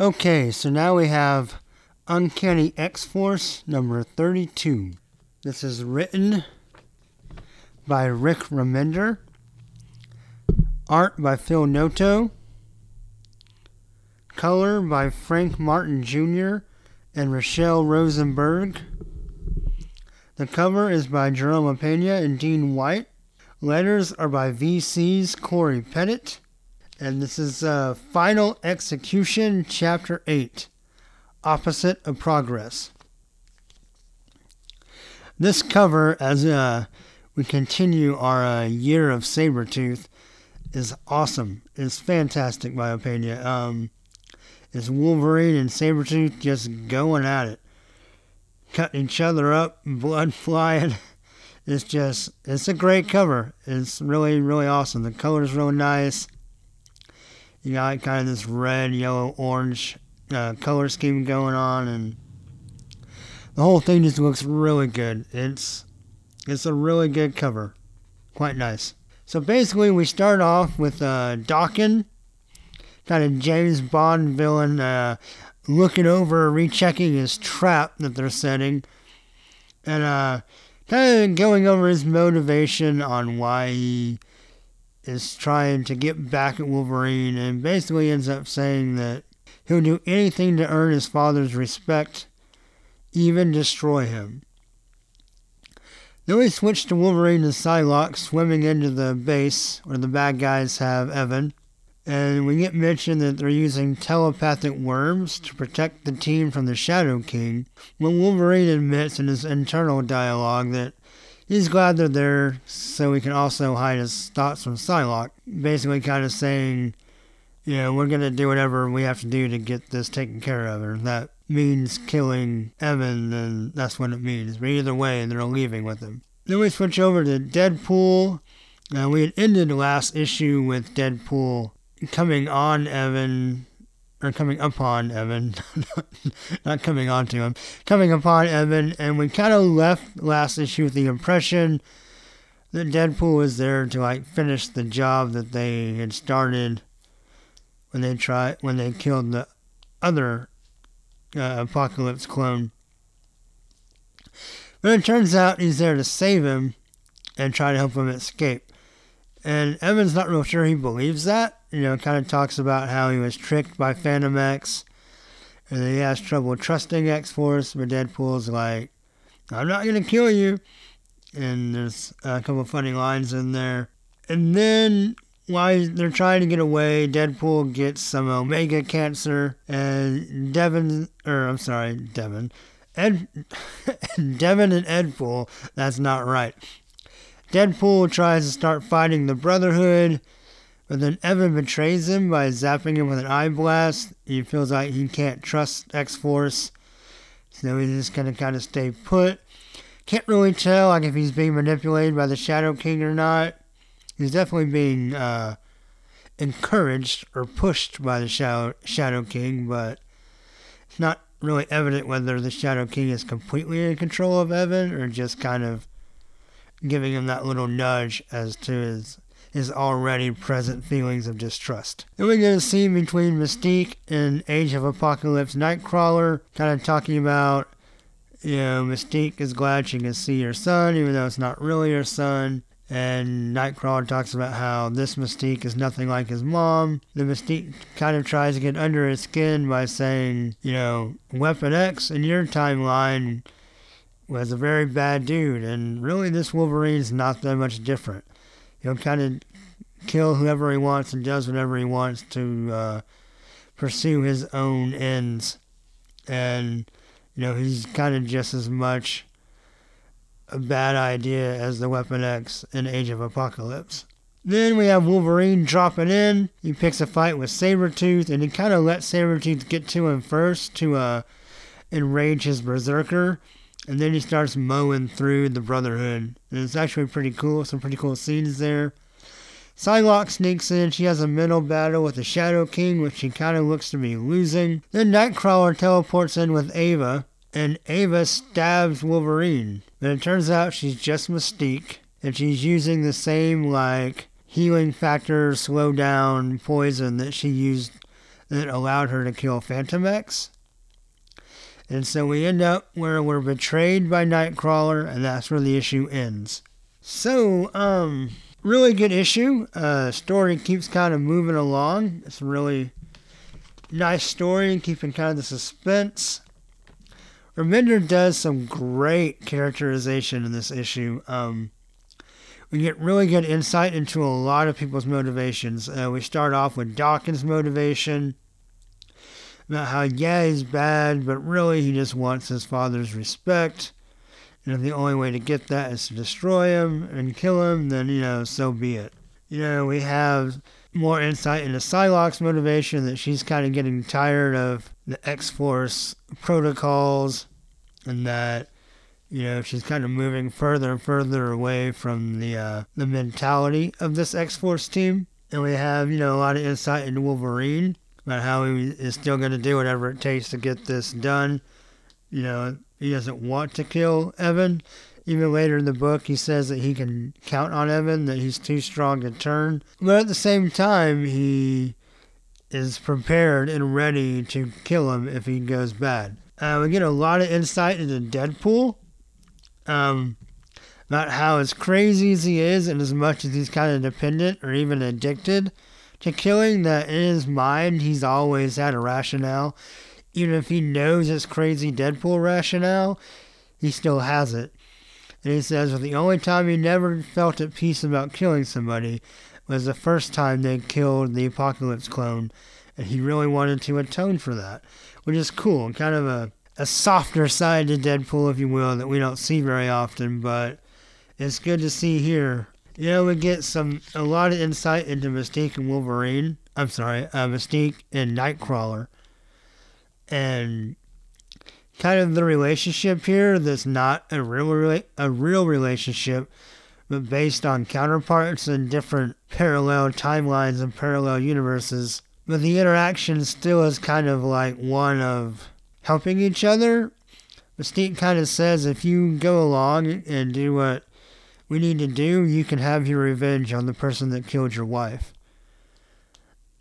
Okay, so now we have Uncanny X Force number 32. This is written by Rick Remender, art by Phil Noto, color by Frank Martin Jr. and Rochelle Rosenberg. The cover is by Jerome Pena and Dean White. Letters are by VC's Cory Petit. And this is uh, Final Execution, Chapter 8 Opposite of Progress. This cover, as uh, we continue our uh, year of Sabretooth, is awesome. It's fantastic, my opinion. Um, it's Wolverine and Sabretooth just going at it cutting each other up, <laughs> blood flying. It's just, it's a great cover. It's really, really awesome. The color is really nice. You got kind of this red, yellow, orange uh, color scheme going on, and the whole thing just looks really good. It's, it's a really good cover. Quite nice. So basically, we start off with uh, Daken, kind of James Bond villain. Uh, looking over, rechecking his trap that they're setting, and uh, kind of going over his motivation on why he is trying to get back at Wolverine, and basically ends up saying that he'll do anything to earn his father's respect, even destroy him. Then we switch to Wolverine and Psylocke swimming into the base where the bad guys have Evan. And we get mentioned that they're using telepathic worms to protect the team from the Shadow King. When Wolverine admits in his internal dialogue that he's glad they're there so he can also hide his thoughts from Psylocke. Basically, kind of saying, you know, we're going to do whatever we have to do to get this taken care of. Or that means killing Evan, then that's what it means. But either way, they're leaving with him. Then we switch over to Deadpool. Uh, we had ended the last issue with Deadpool coming on Evan, or coming upon Evan, <laughs> not coming onto him, coming upon Evan, and we kind of left last issue with the impression that Deadpool was there to like finish the job that they had started when they tried when they killed the other uh, Apocalypse clone. But it turns out he's there to save him and try to help him escape. And Evan's not real sure he believes that. You know, kind of talks about how he was tricked by Fantomex and he has trouble trusting X Force, but Deadpool's like, I'm not going to kill you. And there's a couple funny lines in there. And then while they're trying to get away, Deadpool gets some Omega cancer, and Devon, or I'm sorry, Devon, Ed, <laughs> Devon and Edpool, that's not right. Deadpool tries to start fighting the Brotherhood, but then Evan betrays him by zapping him with an eye blast. He feels like he can't trust X Force, so he's just gonna kind of stay put. Can't really tell like if he's being manipulated by the Shadow King or not. He's definitely being uh, encouraged or pushed by the Shadow Shadow King, but it's not really evident whether the Shadow King is completely in control of Evan or just kind of giving him that little nudge as to his his already present feelings of distrust. Then we get a scene between Mystique and Age of Apocalypse Nightcrawler, kind of talking about, you know, Mystique is glad she can see her son, even though it's not really her son. And Nightcrawler talks about how this Mystique is nothing like his mom. The Mystique kind of tries to get under his skin by saying, you know, Weapon X in your timeline was a very bad dude, and really this Wolverine's not that much different he'll kind of kill whoever he wants and does whatever he wants to uh, pursue his own ends. And, you know, he's kind of just as much a bad idea as the Weapon X in Age of Apocalypse. Then we have Wolverine dropping in. He picks a fight with Sabretooth, and he kind of lets Sabretooth get to him first to uh, enrage his Berserker. And then he starts mowing through the Brotherhood. And it's actually pretty cool. Some pretty cool scenes there. Psylocke sneaks in. She has a mental battle with the Shadow King, which she kind of looks to be losing. Then Nightcrawler teleports in with Ava, and Ava stabs Wolverine. But it turns out she's just Mystique, and she's using the same, like, healing factor, slow down poison that she used that allowed her to kill Fantomex. And so we end up where we're betrayed by Nightcrawler, and that's where the issue ends. So, um, really good issue. Uh, story keeps kind of moving along. It's a really nice story, and keeping kind of the suspense. Remender does some great characterization in this issue. Um, we get really good insight into a lot of people's motivations. Uh, we start off with Daken's motivation about how, yeah, he's bad, but really he just wants his father's respect. And if the only way to get that is to destroy him and kill him, then, you know, so be it. You know, we have more insight into Psylocke's motivation that she's kind of getting tired of the X Force protocols and that, you know, she's kind of moving further and further away from the, uh, the mentality of this X Force team. And we have, you know, a lot of insight into Wolverine about how he is still going to do whatever it takes to get this done. You know, he doesn't want to kill Evan. Even later in the book, he says that he can count on Evan, that he's too strong to turn. But at the same time, he is prepared and ready to kill him if he goes bad. Uh, we get a lot of insight into Deadpool. Um, about how as crazy as he is and as much as he's kind of dependent or even addicted to killing that in his mind he's always had a rationale. Even if he knows it's crazy Deadpool rationale, he still has it. And he says the only time he never felt at peace about killing somebody was the first time they killed the Apocalypse clone, and he really wanted to atone for that, which is cool. Kind of a, a softer side to Deadpool, if you will, that we don't see very often, but it's good to see here you know, we get some a lot of insight into Mystique and Wolverine. I'm sorry, uh, Mystique and Nightcrawler, and kind of the relationship here that's not a real a real relationship, but based on counterparts and different parallel timelines and parallel universes. But the interaction still is kind of like one of helping each other. Mystique kind of says if you go along and do what we need to do, you can have your revenge on the person that killed your wife.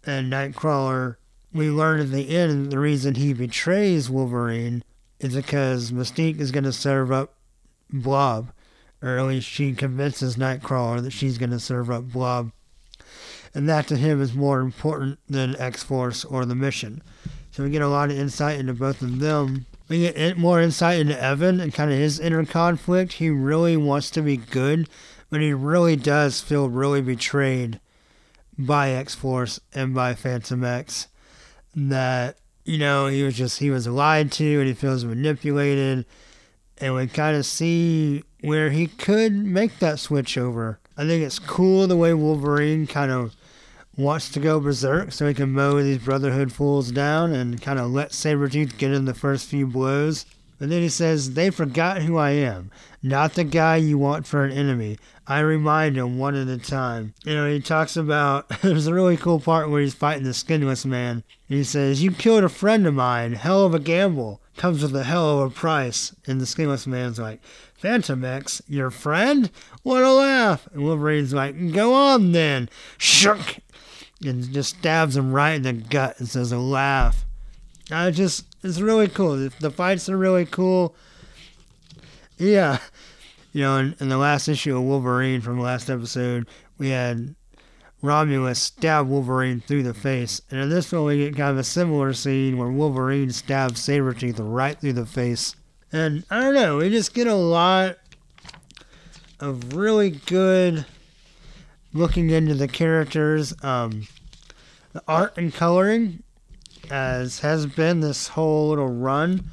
And Nightcrawler, we learn at the end the reason he betrays Wolverine is because Mystique is going to serve up Blob. Or at least she convinces Nightcrawler that she's going to serve up Blob. And that to him is more important than X Force or the mission. So we get a lot of insight into both of them we get more insight into Evan and kind of his inner conflict. He really wants to be good, but he really does feel really betrayed by X Force and by Fantomex. That, you know, he was just, he was lied to and he feels manipulated. And we kind of see where he could make that switch over. I think it's cool the way Wolverine kind of wants to go berserk so he can mow these Brotherhood fools down and kind of let Sabretooth get in the first few blows. But then he says, They forgot who I am, not the guy you want for an enemy. I remind him one at a time. You know, he talks about <laughs> there's a really cool part where he's fighting the skinless man. He says, You killed a friend of mine, hell of a gamble. comes with a hell of a price. And the skinless man's like, Fantomex, your friend? What a laugh. And Wolverine's like, go on then. Shook. And just stabs him right in the gut and says, a laugh. I just, it's really cool. The fights are really cool. Yeah. You know, in, in the last issue of Wolverine from the last episode, we had Romulus stab Wolverine through the face. And in this one, we get kind of a similar scene where Wolverine stabs Sabretooth right through the face. And I don't know, we just get a lot of really good looking into the characters. Um, the art and coloring, as has been this whole little run,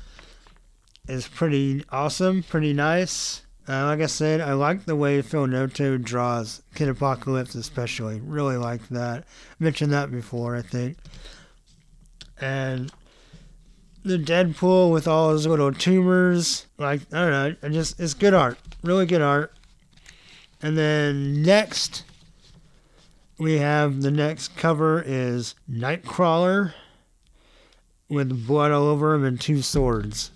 is pretty awesome, pretty nice. Uh, like I said, I like the way Phil Noto draws Kid Apocalypse, especially. Really like that. Mentioned that before, I think. And the Deadpool with all his little tumors, like I don't know, I just it's good art, really good art. And then next, we have the next cover is Nightcrawler with blood all over him and two swords.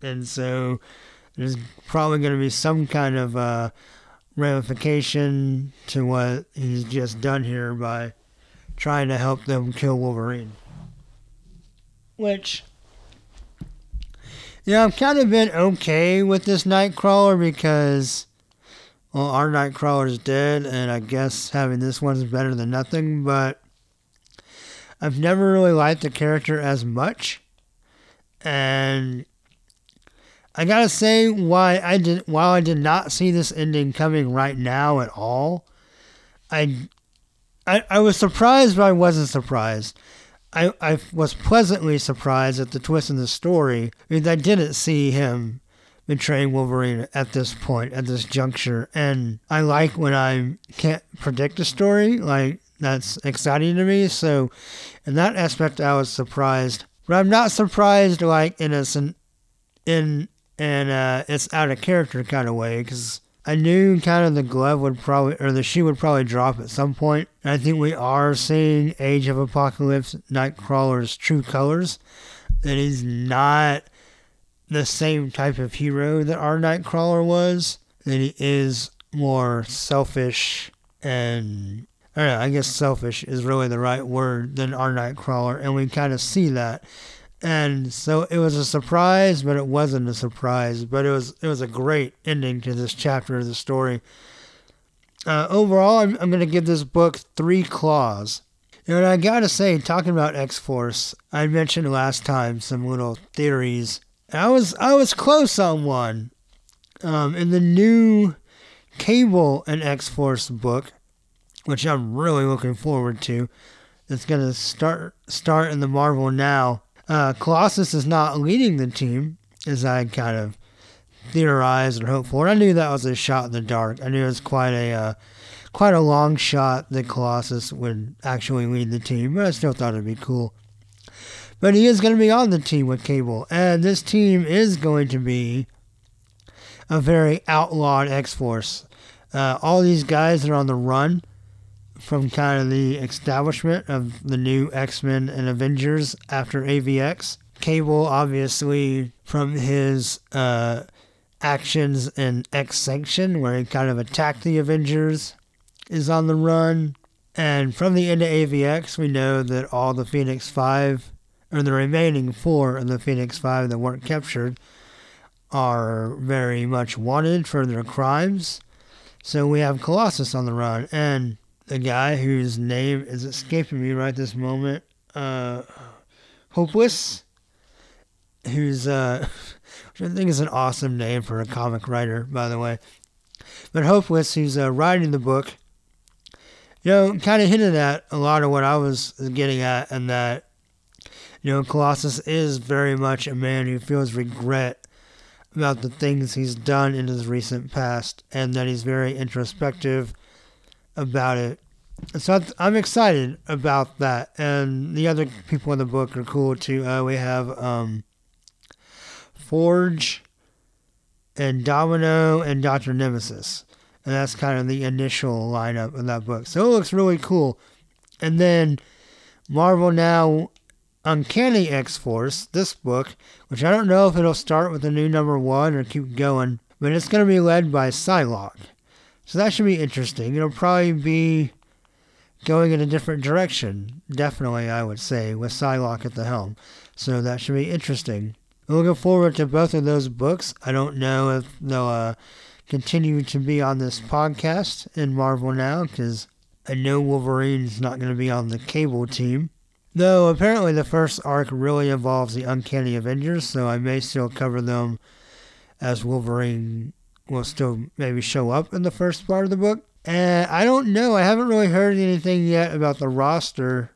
And so there's probably going to be some kind of uh, ramification to what he's just done here by trying to help them kill Wolverine. Which, know, I've kind of been okay with this Nightcrawler because, well, our Nightcrawler is dead, and I guess having this one is better than nothing, but I've never really liked the character as much. And I gotta say, why I did while I did not see this ending coming right now at all, I, I, I was surprised, but I wasn't surprised. I, I was pleasantly surprised at the twist in the story because I didn't see him betraying Wolverine at this point, at this juncture. And I like when I can't predict a story, like that's exciting to me. So, in that aspect, I was surprised. But I'm not surprised, like in a in and uh, it's out of character kind of way because I knew kind of the glove would probably or the shoe would probably drop at some point. And I think we are seeing Age of Apocalypse Nightcrawler's true colors. That he's not the same type of hero that our Nightcrawler was. That he is more selfish and I don't know, I guess selfish is really the right word than our Nightcrawler, and we kind of see that. And so it was a surprise, but it wasn't a surprise. But it was it was a great ending to this chapter of the story. Uh, overall, I'm, I'm going to give this book three claws. And I gotta say, talking about X Force, I mentioned last time some little theories. I was I was close on one. Um, in the new Cable and X Force book, which I'm really looking forward to, it's gonna start start in the Marvel Now uh, Colossus is not leading the team, as I kind of theorized or hoped for. I knew that was a shot in the dark. I knew it was quite a uh, quite a long shot that Colossus would actually lead the team, but I still thought it'd be cool. But he is going to be on the team with Cable, and this team is going to be a very outlawed X Force. Uh, all these guys are on the run from kind of the establishment of the new X Men and Avengers after AVX. Cable, obviously, from his uh, actions in X Sanction, where he kind of attacked the Avengers, is on the run. And from the end of AVX, we know that all the Phoenix Five, or the remaining four of the Phoenix Five that weren't captured, are very much wanted for their crimes. So we have Colossus on the run. And the guy whose name is escaping me right this moment, uh, Hopeless, who's, uh, <laughs> which I think is an awesome name for a comic writer, by the way. But Hopeless, who's uh, writing the book, you know, kind of hinted at a lot of what I was getting at, and that, you know, Colossus is very much a man who feels regret about the things he's done in his recent past, and that he's very introspective about it. So I'm excited about that, and the other people in the book are cool too. Uh, we have um, Forge and Domino and Doctor Nemesis, and that's kind of the initial lineup in that book. So it looks really cool. And then Marvel now Uncanny X Force, this book, which I don't know if it'll start with a new number one or keep going, but it's going to be led by Psylocke. So that should be interesting. It'll probably be going in a different direction, definitely, I would say, with Psylocke at the helm. So that should be interesting. looking forward to both of those books. I don't know if they'll uh, continue to be on this podcast in Marvel now, because I know Wolverine's not going to be on the cable team. Though apparently the first arc really involves the Uncanny Avengers, so I may still cover them as Wolverine will still maybe show up in the first part of the book. And I don't know. I haven't really heard anything yet about the roster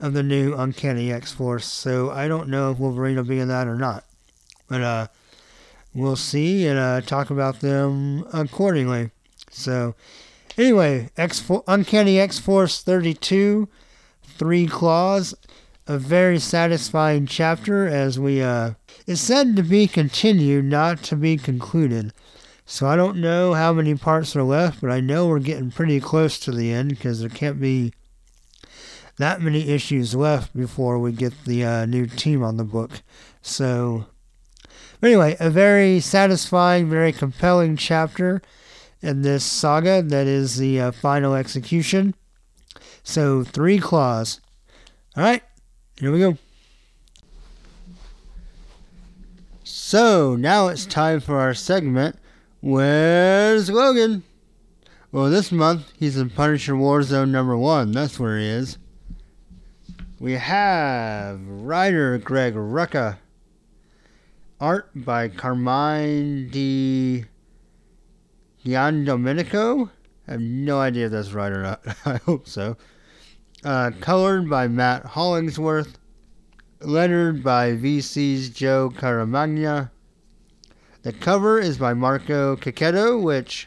of the new Uncanny X Force, so I don't know if Wolverine will be in that or not. But uh, we'll see and uh, talk about them accordingly. So, anyway, X Uncanny X Force 32, Three Claws, a very satisfying chapter as we uh, it's said to be continued, not to be concluded. So I don't know how many parts are left, but I know we're getting pretty close to the end because there can't be that many issues left before we get the uh, new team on the book. So, anyway, a very satisfying, very compelling chapter in this saga that is the uh, final execution. So, three claws. All right, here we go. So, now it's time for our segment Where's Logan? Well, this month he's in Punisher Warzone number one. That's where he is. We have writer Greg Rucka. Art by Carmine Di Giandomenico. I have no idea if that's right or not. <laughs> I hope so. Uh, colored by Matt Hollingsworth. Lettered by VC's Joe Caramagna. The cover is by Marco Checchetto, which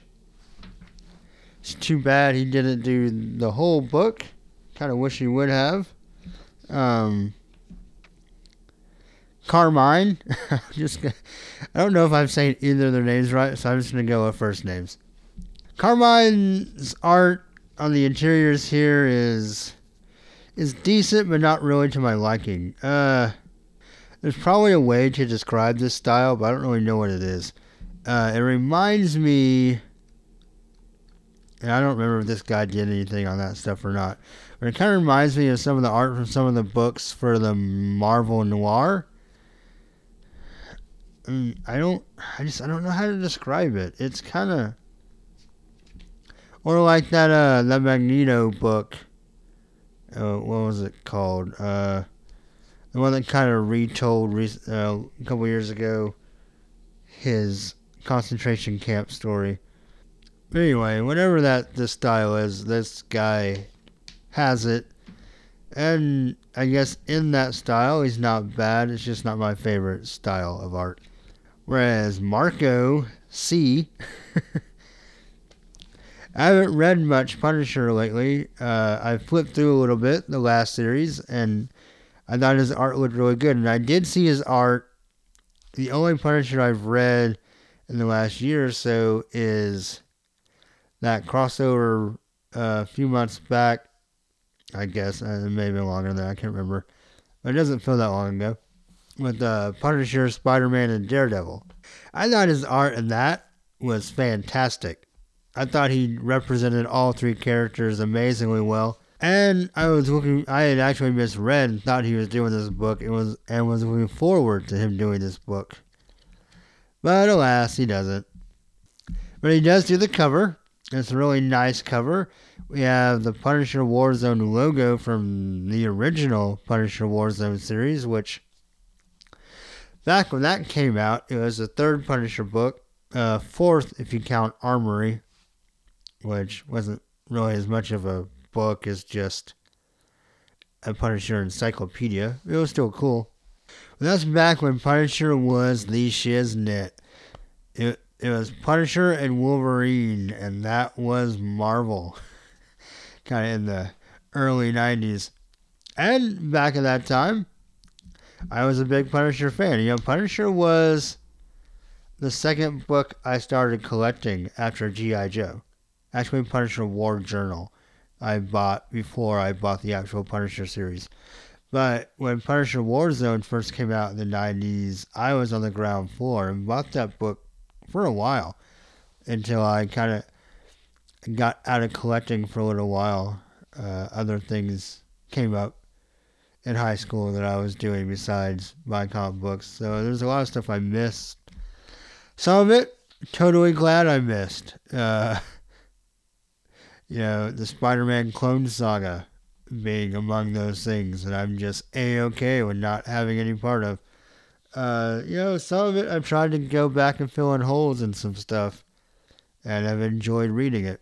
it's too bad he didn't do the whole book. Kind of wish he would have. Um, Carmine. <laughs> just I don't know if I'm saying either of their names right, so I'm just gonna go with first names. Carmine's art on the interiors here is is decent, but not really to my liking. Uh, there's probably a way to describe this style, but I don't really know what it is. Uh, it reminds me, and I don't remember if this guy did anything on that stuff or not, but it kind of reminds me of some of the art from some of the books for the Marvel Noir. And I don't, I just, I don't know how to describe it. It's kind of, or like that, uh, that Magneto book. Uh, what was it called? Uh, the one that kind of retold uh, a couple years ago his concentration camp story. Anyway, whatever that this style is, this guy has it. And I guess in that style, he's not bad. It's just not my favorite style of art. Whereas Marco C. <laughs> I haven't read much Punisher lately. Uh, I flipped through a little bit the last series, and I thought his art looked really good, and I did see his art. The only Punisher I've read in the last year or so is that crossover uh, a few months back. I guess uh, it may have been longer than that. I can't remember, but it doesn't feel that long ago. With uh, Punisher, Spider Man, and Daredevil. I thought his art in that was fantastic. I thought he represented all three characters amazingly well. And I was looking, I had actually misread thought he was doing this book and was, and was looking forward to him doing this book. But alas, he doesn't. But he does do the cover. It's a really nice cover. We have the Punisher Warzone logo from the original Punisher Warzone series, which back when that came out, it was the third Punisher book, uh, fourth if you count Armory, which wasn't really as much of a book is just a Punisher encyclopedia. It was still cool. But that's back when Punisher was the shiznit. It, it was Punisher and Wolverine, and that was Marvel. <laughs> kind of in the early 90s. And back at that time, I was a big Punisher fan. You know, Punisher was the second book I started collecting after G.I. Joe. Actually, Punisher War Journal. I bought before I bought the actual Punisher series. But when Punisher Warzone first came out in the 90s, I was on the ground floor and bought that book for a while until I kind of got out of collecting for a little while. Uh, other things came up in high school that I was doing besides buying comic books. So there's a lot of stuff I missed. Some of it, totally glad I missed. Uh, <laughs> you know, the Spider Man clone saga being among those things that I'm just a okay with not having any part of. Uh, you know, some of it I've tried to go back and fill in holes in some stuff, and I've enjoyed reading it.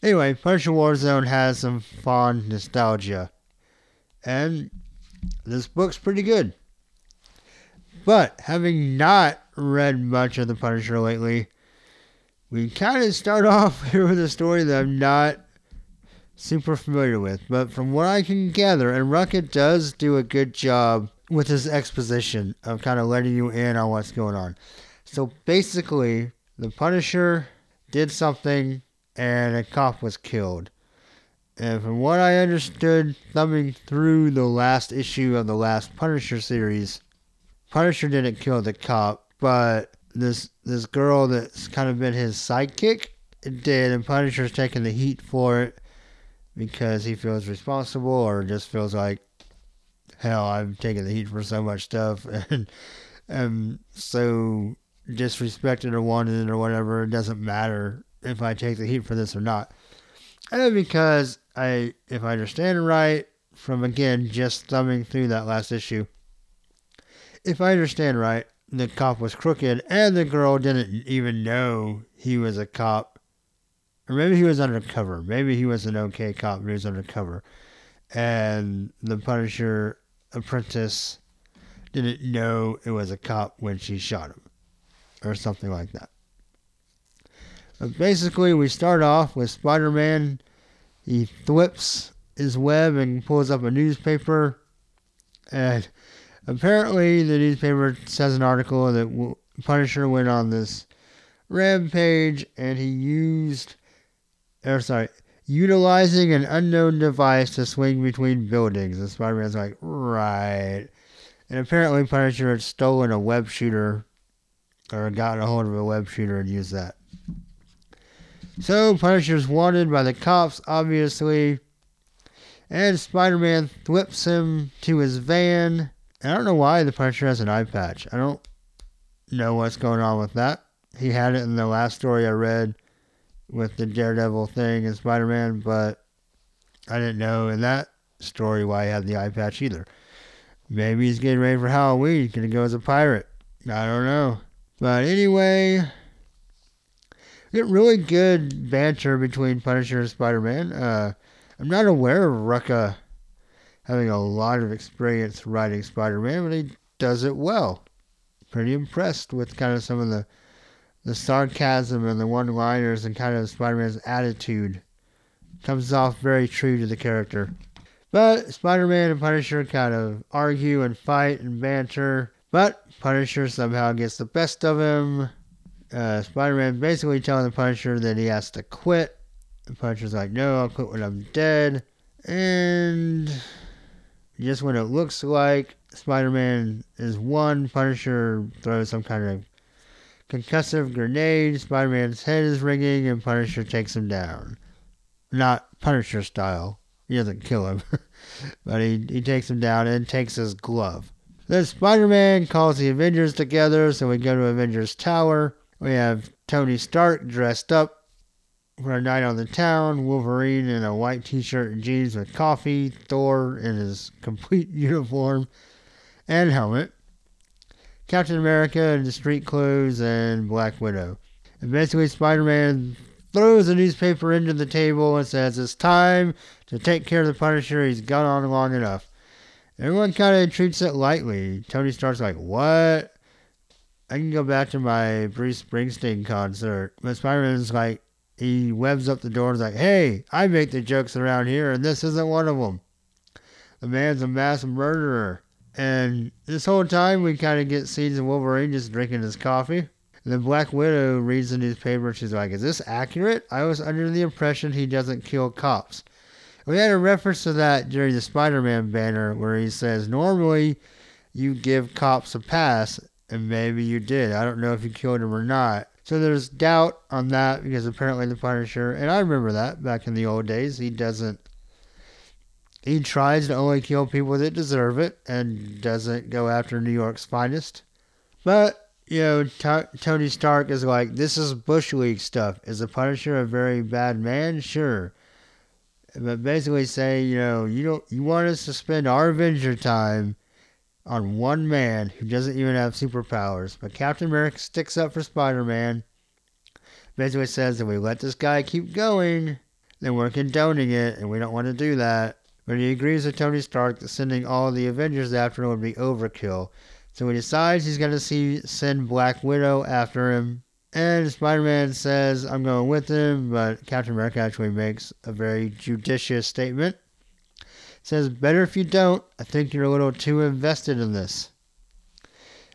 Anyway, Punisher Warzone has some fond nostalgia, and this book's pretty good. But having not read much of the Punisher lately, we kind of start <laughs> off here with a story that I'm not super familiar with. But from what I can gather, and Rucka does do a good job with his exposition of kind of letting you in on what's going on. So basically, the Punisher did something and a cop was killed. And from what I understood, thumbing through the last issue of the last Punisher series, Punisher didn't kill the cop, but this this girl that's kind of been his sidekick did, and Punisher's taking the heat for it because he feels responsible or just feels like, hell, I'm taking the heat for so much stuff <laughs> and am so disrespected or wanted or whatever. It doesn't matter if I take the heat for this or not. And because I, if I understand right, from again just thumbing through that last issue, if I understand right, the cop was crooked and the girl didn't even know he was a cop. Or maybe he was undercover. Maybe he was an okay cop, but he was undercover. And the Punisher apprentice didn't know it was a cop when she shot him. Or something like that. But basically, we start off with Spider Man. He thwips his web and pulls up a newspaper. And apparently, the newspaper says an article that Punisher went on this rampage and he used, or sorry, utilizing an unknown device to swing between buildings. And Spider Man's like, right. And apparently, Punisher had stolen a web shooter or gotten a hold of a web shooter and used that. So, Punisher's wanted by the cops, obviously. And Spider Man whips him to his van. I don't know why the Punisher has an eye patch. I don't know what's going on with that. He had it in the last story I read with the Daredevil thing and Spider Man, but I didn't know in that story why he had the eye patch either. Maybe he's getting ready for Halloween. He's going to go as a pirate. I don't know. But anyway, get really good banter between Punisher and Spider Man. Uh, I'm not aware of Rucka having a lot of experience writing Spider Man, but he does it well. Pretty impressed with kind of some of the the sarcasm and the one liners and kind of Spider Man's attitude. Comes off very true to the character. But Spider Man and Punisher kind of argue and fight and banter. But Punisher somehow gets the best of him uh, Spider Man basically telling the Punisher that he has to quit. The Punisher's like, no, I'll quit when I'm dead. And just when it looks like Spider Man is won, Punisher throws some kind of concussive grenade. Spider Man's head is ringing, and Punisher takes him down. Not Punisher style. He doesn't kill him, <laughs> but he, he takes him down and takes his glove. Then Spider Man calls the Avengers together, so we go to Avengers Tower. We have Tony Stark dressed up for a night on the town, Wolverine in a white t shirt and jeans with coffee, Thor in his complete <laughs> uniform and helmet, Captain America in the street clothes, and Black Widow. And basically, Spider Man throws a newspaper into the table and says, It's time to take care of the Punisher. He's gone on long enough. Everyone kind of treats it lightly. Tony Stark's like, What? I can go back to my Bruce Springsteen concert. But Spider-Man's like, he webs up the door and is like, hey, I make the jokes around here, and this isn't one of them. The man's a mass murderer. And this whole time, we kind of get scenes of Wolverine just drinking his coffee. And then Black Widow reads the newspaper and she's like, Is this accurate? I was under the impression he doesn't kill cops. We had a reference to that during the Spider Man banner where he says, Normally you give cops a pass, and maybe you did. I don't know if you killed him or not. So there's doubt on that because apparently the Punisher, and I remember that back in the old days, he doesn't. He tries to only kill people that deserve it and doesn't go after New York's finest. But, you know, T- Tony Stark is like, this is Bush League stuff. Is the Punisher a very bad man? Sure. But basically say, you know, you don't you want us to spend our Avenger time on one man who doesn't even have superpowers. But Captain America sticks up for Spider Man. Basically says if we let this guy keep going, then we're condoning it, and we don't want to do that. But he agrees with Tony Stark that sending all the Avengers after him would be overkill. So he decides he's going to see send Black Widow after him. And Spider Man says, I'm going with him, but Captain America actually makes a very judicious statement says, Better if you don't. I think you're a little too invested in this.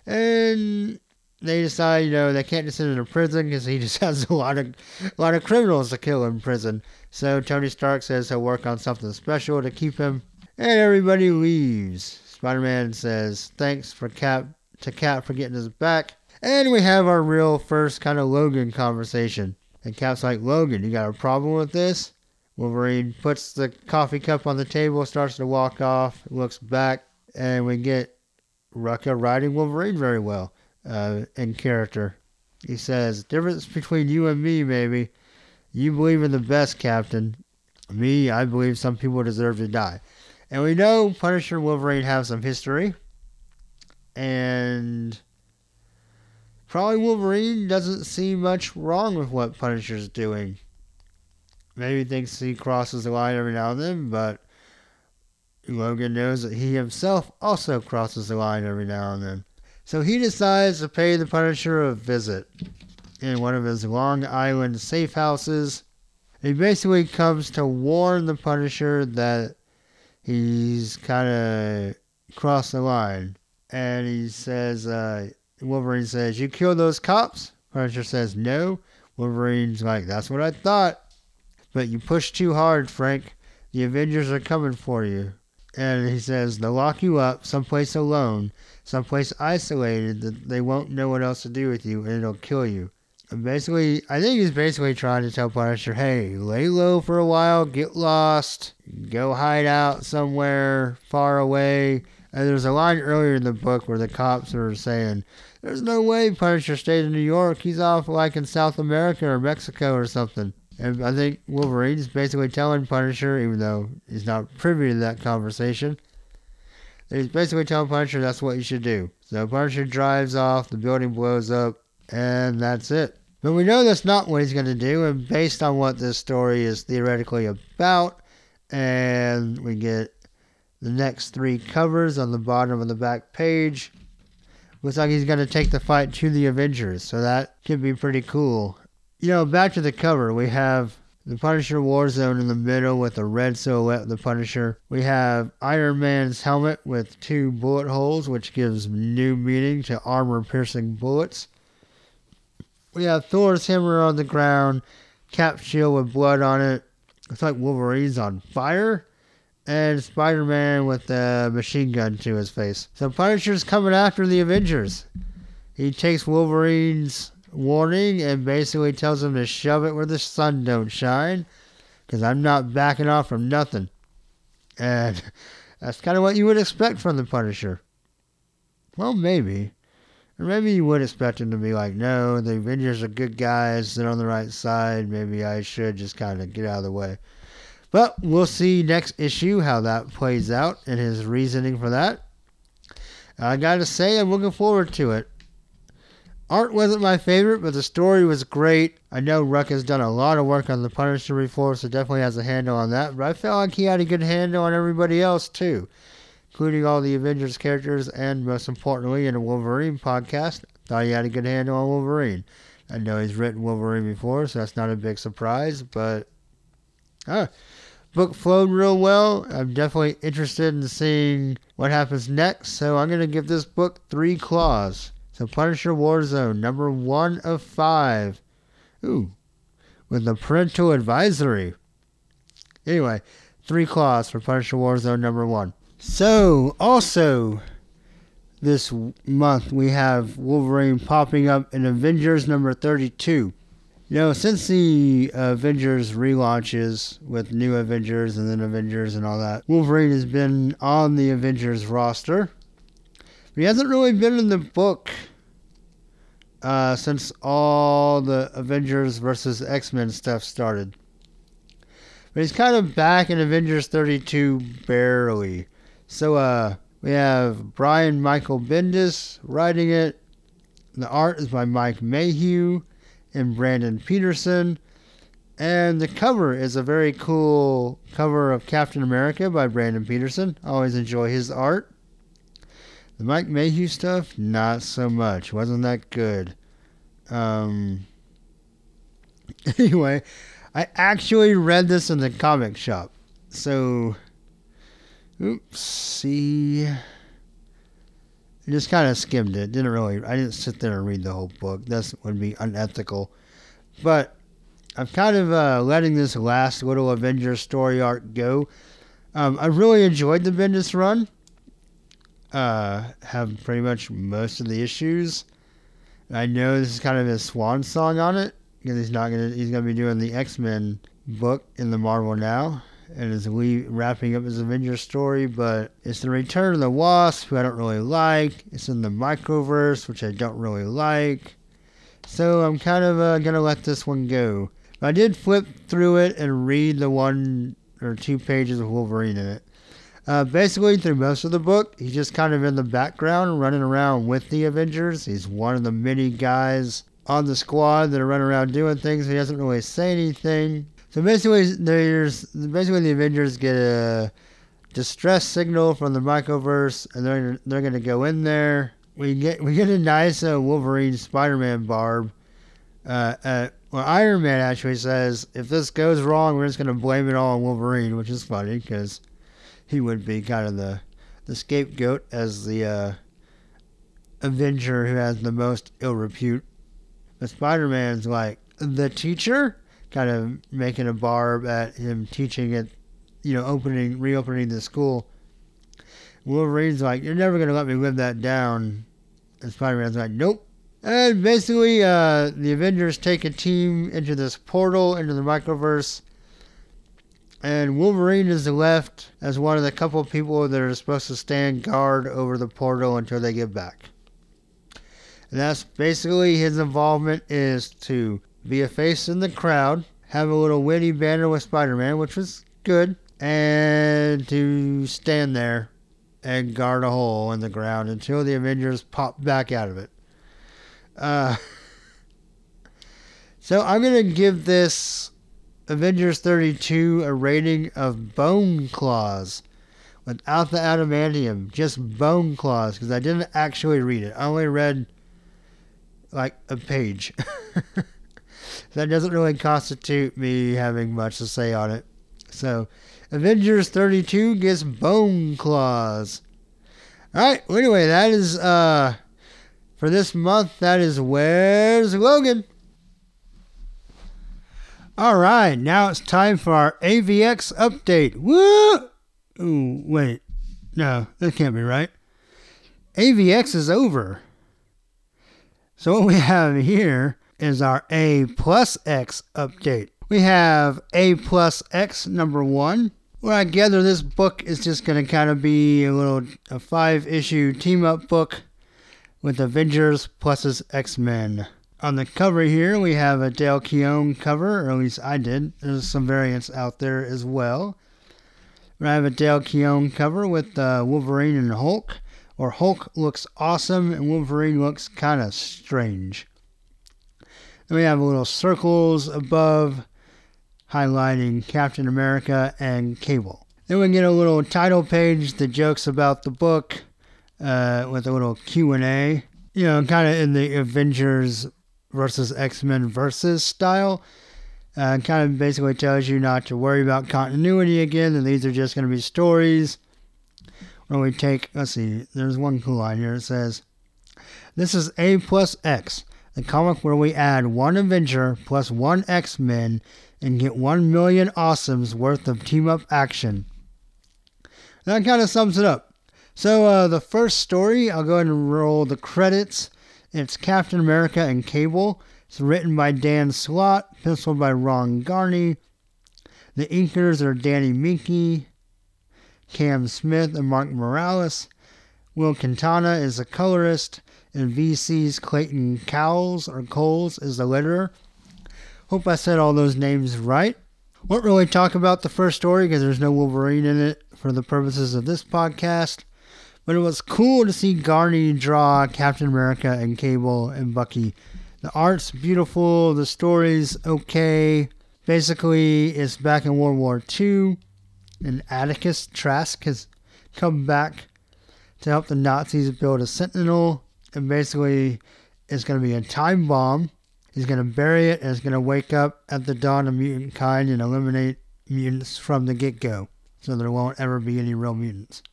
And they decide, you know, they can't just send him to prison because he <laughs> just has a lot of a lot of criminals to kill in prison. So Tony Stark says he'll work on something special to keep him, and everybody leaves. Spider-Man says thanks for Cap to Cap for getting us back, and we have our real first kind of Logan conversation. And Cap's like, Logan, you got a problem with this? Wolverine puts the coffee cup on the table, starts to walk off, looks back, and we get Rucka riding Wolverine very well uh, in character. He says, Difference between you and me, maybe. You believe in the best, Captain. Me, I believe some people deserve to die. And we know Punisher and Wolverine have some history. And probably Wolverine doesn't see much wrong with what Punisher's doing maybe thinks he crosses the line every now and then, but Logan knows that he himself also crosses the line every now and then. So he decides to pay the Punisher a visit in one of his Long Island safe houses. He basically comes to warn the Punisher that he's kind of crossed the line. And he says, uh, Wolverine says, You killed those cops? Punisher says, No. Wolverine's like, That's what I thought. But you push too hard, Frank. The Avengers are coming for you. And he says they'll lock you up someplace alone, someplace isolated that they won't know what else to do with you and it'll kill you. And basically, I think he's basically trying to tell Punisher, hey, lay low for a while, get lost, go hide out somewhere far away. And there's a line earlier in the book where the cops are saying, there's no way Punisher stayed in New York. He's off like in South America or Mexico or something. And I think Wolverine is basically telling Punisher, even though he's not privy to that conversation, he's basically telling Punisher that's what you should do. So Punisher drives off, the building blows up, and that's it. But we know that's not what he's going to do, and based on what this story is theoretically about, and we get the next three covers on the bottom of the back page, looks like he's going to take the fight to the Avengers, so that could be pretty cool. You know, back to the cover, we have the Punisher Warzone in the middle with a red silhouette of the Punisher. We have Iron Man's helmet with two bullet holes, which gives new meaning to armor piercing bullets. We have Thor's hammer on the ground, Cap shield with blood on it. Looks like Wolverine's on fire. And Spider Man with a machine gun to his face. So Punisher's coming after the Avengers. He takes Wolverine's warning and basically tells him to shove it where the sun don't shine because I'm not backing off from nothing. And <laughs> that's kind of what you would expect from the Punisher. Well, maybe. Or maybe you would expect him to be like, no, the Avengers are good guys. They're on the right side. Maybe I should just kind of get out of the way. But we'll see next issue how that plays out and his reasoning for that. I gotta say, I'm looking forward to it. Art wasn't my favorite, but the story was great. I know Rucka has done a lot of work on the Punisher before, so definitely has a handle on that. But I felt like he had a good handle on everybody else too, including all the Avengers characters, and most importantly, in a Wolverine podcast, thought he had a good handle on Wolverine. I know he's written Wolverine before, so that's not a big surprise. But uh, book flowed real well. I'm definitely interested in seeing what happens next. So I'm gonna give this book three claws. So Punisher Warzone, number one of five. Ooh, with the parental advisory. Anyway, three claws for Punisher Warzone number one. So, also, this month we have Wolverine popping up in Avengers number 32. You know, since the Avengers relaunches with new Avengers and then Avengers and all that, Wolverine has been on the Avengers roster. But he hasn't really been in the book uh, since all the Avengers versus X Men stuff started. But he's kind of back in Avengers 32 barely. So uh, we have Brian Michael Bendis writing it. The art is by Mike Mayhew and Brandon Peterson. And the cover is a very cool cover of Captain America by Brandon Peterson. I always enjoy his art. The Mike Mayhew stuff, not so much. Wasn't that good. Um, <laughs> anyway, I actually read this in the comic shop. So, oops, see. I just kind of skimmed it. Didn't really, I didn't sit there and read the whole book. That would be unethical. But I'm kind of uh, letting this last little Avengers story arc go. Um, I really enjoyed the Bendis run uh, have pretty much most of the issues. I know this is kind of his swan song on it because he's not gonna he's gonna be doing the X Men book in the Marvel now and is we wrapping up his Avengers story, but it's the Return of the Wasp, who I don't really like. It's in the Microverse, which I don't really like. So I'm kind of uh, gonna let this one go. I did flip through it and read the one or two pages of Wolverine in it. Uh, basically, through most of the book, he's just kind of in the background, running around with the Avengers. He's one of the many guys on the squad that are running around doing things. He doesn't really say anything. So basically, there's basically the Avengers get a distress signal from the Microverse, and they're they're gonna go in there. We get we get a nice uh, Wolverine Spider-Man barb. Uh, uh, well, Iron Man actually says if this goes wrong, we're just gonna blame it all on Wolverine, which is funny because he would be kind of the the scapegoat as the uh, Avenger who has the most ill repute. But Spider Man's like the teacher, kind of making a barb at him teaching it, you know, opening, reopening the school. Wolverine's like, You're never going to let me live that down. And Spider Man's like, Nope. And basically, uh, the Avengers take a team into this portal, into the microverse and Wolverine is left as one of the couple people that are supposed to stand guard over the portal until they get back. And that's basically his involvement is to be a face in the crowd, have a little witty banner with Spider-Man, which was good, and to stand there and guard a hole in the ground until the Avengers pop back out of it. Uh, <laughs> so I'm gonna give this Avengers 32 a rating of bone claws without the adamantium, just bone claws, because I didn't actually read it. I only read like a page. <laughs> that doesn't really constitute me having much to say on it. So, Avengers 32 gets bone claws. Alright, well, anyway, that is, uh, for this month, that is Where's Logan? All right, now it's time for our AVX update. Woo! Ooh, wait. No, that can't be right. AVX is over. So what we have here is our A plus X update. We have A plus X number one, where I gather this book is just going to kind of be a little a five issue team up book with Avengers plus X Men. On the cover here, we have a Dale Keown cover, or at least I did. There's some variants out there as well. I have a Dale Keown cover with uh, Wolverine and Hulk, or Hulk looks awesome and Wolverine looks kind of strange. Then we have a little circles above highlighting Captain America and Cable. Then we get a little title page that jokes about the book uh, with a little Q&A. You know, kind of in the Avengers versus X Men versus style. Uh, kind of basically tells you not to worry about continuity again, and these are just going to be stories. When we take, let's see, there's one cool line here. It says, This is A plus X, the comic where we add one Avenger plus one X Men and get one million awesomes worth of team up action. That kind of sums it up. So, uh, the first story, I'll go ahead and roll the credits. It's Captain America and Cable. It's written by Dan Slott, penciled by Ron Garney. The inkers are Danny Miki, Cam Smith, and Mark Morales. Wil Quintana is the colorist, and VC's Clayton Cowles or Coles is the letterer. Hope I said all those names right. Won't really talk about the first story because there's no Wolverine in it for the purposes of this podcast. But it was cool to see Garney draw Captain America and Cable and Bucky. The art's beautiful, the story's okay. Basically, it's back in World War II, and Atticus Trask has come back to help the Nazis build a Sentinel, and basically, it's going to be a time bomb. He's going to bury it, and it's going to wake up at the dawn of mutant kind and eliminate mutants from the get go, so there won't ever be any real mutants.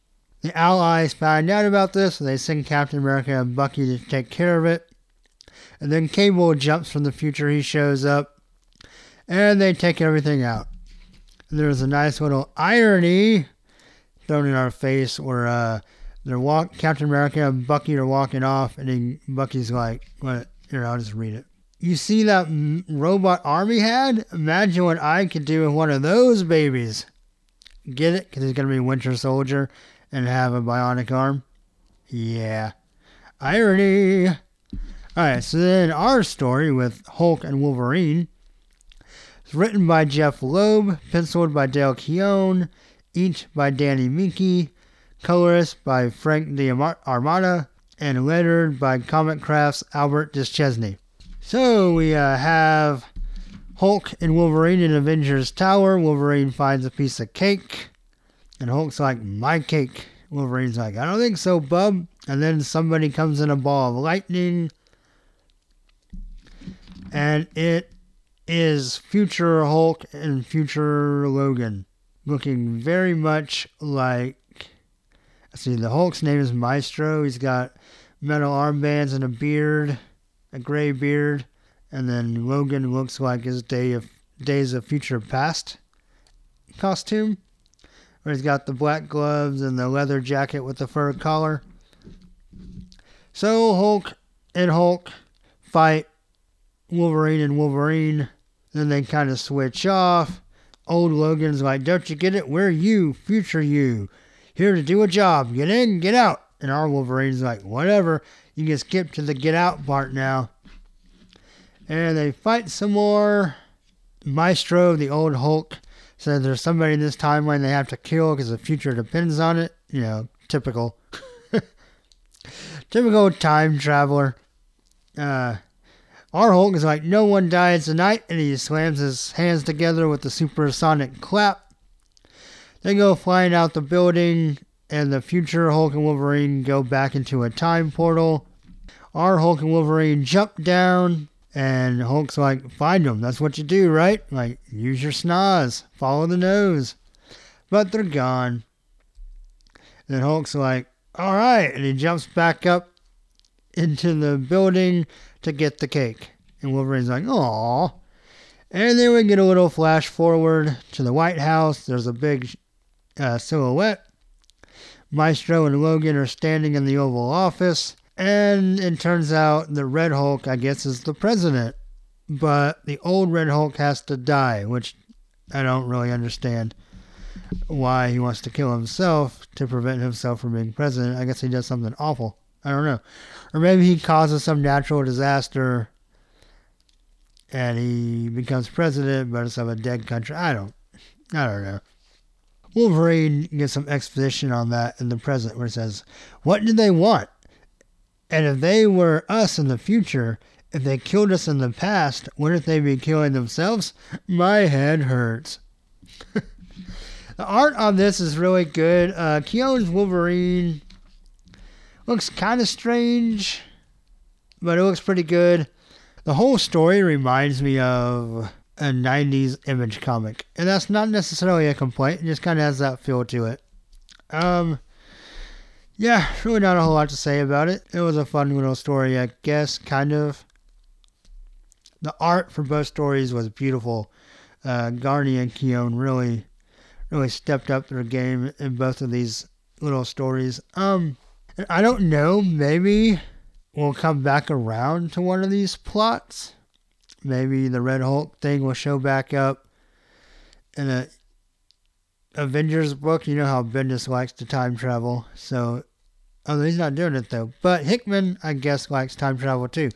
The Allies find out about this, and they send Captain America and Bucky to take care of it. And then Cable jumps from the future, he shows up, and they take everything out. And there's a nice little irony thrown in our face where uh, they're walk Captain America and Bucky are walking off, and then Bucky's like, "What? Here, I'll just read it." You see that robot army had? Imagine what I could do with one of those babies. Get it? Because he's gonna be Winter Soldier and have a bionic arm. Yeah, irony. All right, so then our story with Hulk and Wolverine it's written by Jeph Loeb, penciled by Dale Keown, each by Danny Miki, colorist by Frank D'Armata, and lettered by Comicraft's Albert Deschesne. So we uh, have Hulk and Wolverine in Avengers Tower. Wolverine finds a piece of cake, and Hulk's like, My cake. Wolverine's like, I don't think so, bub. And then somebody comes in a ball of lightning, and it is future Hulk and future Logan, looking very much like. See, the Hulk's name is Maestro. He's got metal armbands and a beard, a gray beard, and then Logan looks like his day of days of future past costume, where he's got the black gloves and the leather jacket with the fur collar. So Hulk and Hulk fight Wolverine and Wolverine then they kind of switch off. Old Logan's like, Don't you get it? We're you, future you. Here to do a job. Get in, get out. And our Wolverine's like, Whatever. You can skip to the get out part now. And they fight some more. Maestro, the old Hulk, says there's somebody in this timeline they have to kill because the future depends on it. You know, typical. <laughs> typical time traveler. Uh, our Hulk is like, no one dies tonight, and he slams his hands together with a supersonic clap. They go flying out the building, and the future Hulk and Wolverine go back into a time portal. Our Hulk and Wolverine jump down, and Hulk's like, find them. That's what you do, right? Like, use your snaz, follow the nose. But they're gone. And Hulk's like, all right. And he jumps back up into the building to get the cake. And Wolverine's like, "Aw." And then we get a little flash forward to the White House. There's a big uh, silhouette. Maestro and Logan are standing in the Oval Office. And it turns out the Red Hulk, I guess, is the president. But the old Red Hulk has to die, which I don't really understand why he wants to kill himself to prevent himself from being president. I guess he does something awful. I don't know. Or maybe he causes some natural disaster and he becomes president, but it's of a dead country. I don't, I don't know. Wolverine gets some exposition on that in the present, where it says, "What did they want? And if they were us in the future, if they killed us in the past, wouldn't they be killing themselves? My head hurts." <laughs> the art on this is really good. Uh, Keown's Wolverine looks kind of strange, but it looks pretty good. The whole story reminds me of a 90s image comic, and that's not necessarily a complaint, it just kind of has that feel to it. Um, yeah, really not a whole lot to say about it. It was a fun little story, I guess, kind of. the art for both stories was beautiful. Uh, Garney and Keown really, really stepped up their game in both of these little stories. Um, I don't know. Maybe we'll come back around to one of these plots. Maybe the Red Hulk thing will show back up in a Avengers book. You know how Bendis likes to time travel, so oh, he's not doing it though. But Hickman, I guess, likes time travel too.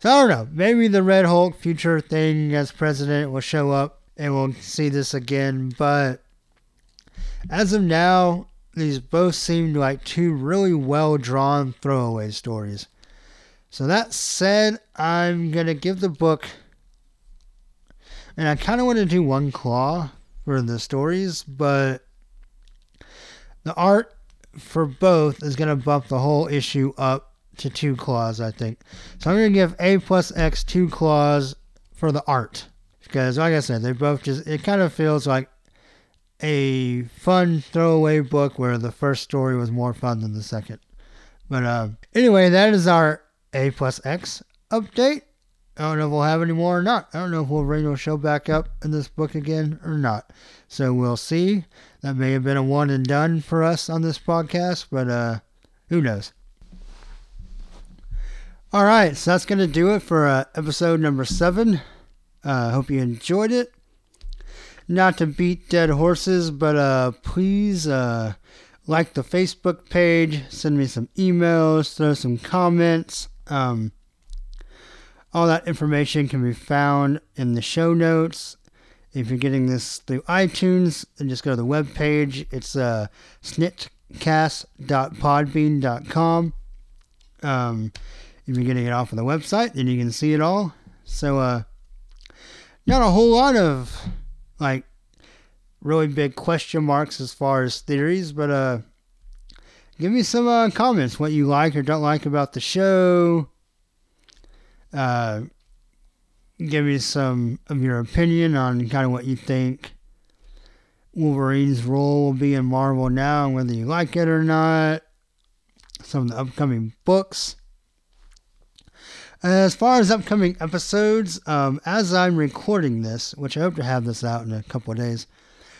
So I don't know. Maybe the Red Hulk future thing as president will show up and we'll see this again. But as of now, these both seem like two really well drawn throwaway stories. So that said, I'm gonna give the book, and I kind of want to do one claw for the stories, but the art for both is gonna bump the whole issue up to two claws, I think. So I'm gonna give A plus X two claws for the art because, like I said, they both just it kind of feels like a fun throwaway book where the first story was more fun than the second. But uh, anyway, that is our A plus X update. I don't know if we'll have any more or not. I don't know if we'll bring the show back up in this book again or not. So we'll see. That may have been a one and done for us on this podcast, but uh, who knows? All right, so that's going to do it for uh, episode number seven. I uh, hope you enjoyed it not to beat dead horses, but uh, please uh, like the Facebook page, send me some emails, throw some comments. Um, all that information can be found in the show notes. If you're getting this through iTunes, then just go to the web page. It's uh, sniktcast.podbean.com. Um, if you're getting it off of the website, then you can see it all. So, uh, not a whole lot of like really big question marks as far as theories, but uh, give me some uh, comments what you like or don't like about the show. Uh, give me some of your opinion on kind of what you think Wolverine's role will be in Marvel now and whether you like it or not. Some of the upcoming books. As far as upcoming episodes, um, as I'm recording this, which I hope to have this out in a couple of days,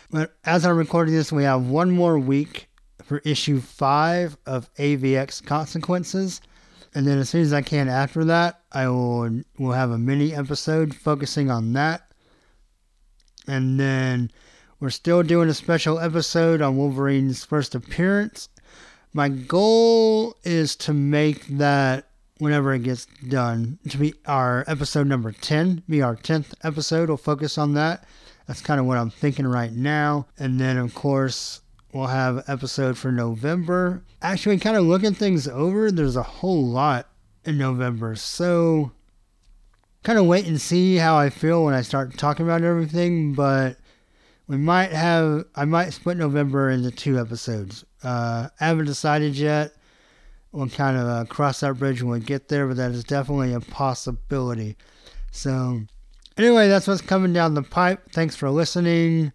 but as I'm recording this, we have one more week for issue five of AVX Consequences. And then as soon as I can after that, I will will have a mini episode focusing on that. And then we're still doing a special episode on Wolverine's first appearance. My goal is to make that whenever it gets done to be our episode number 10 be our 10th episode we'll focus on that that's kind of what i'm thinking right now and then of course we'll have episode for november actually kind of looking things over there's a whole lot in november so kind of wait and see how i feel when i start talking about everything but we might have i might split november into two episodes uh, i haven't decided yet we'll kind of uh, cross that bridge when we get there, but that is definitely a possibility. So, anyway, that's what's coming down the pipe. Thanks for listening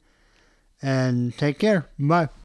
and take care. Bye.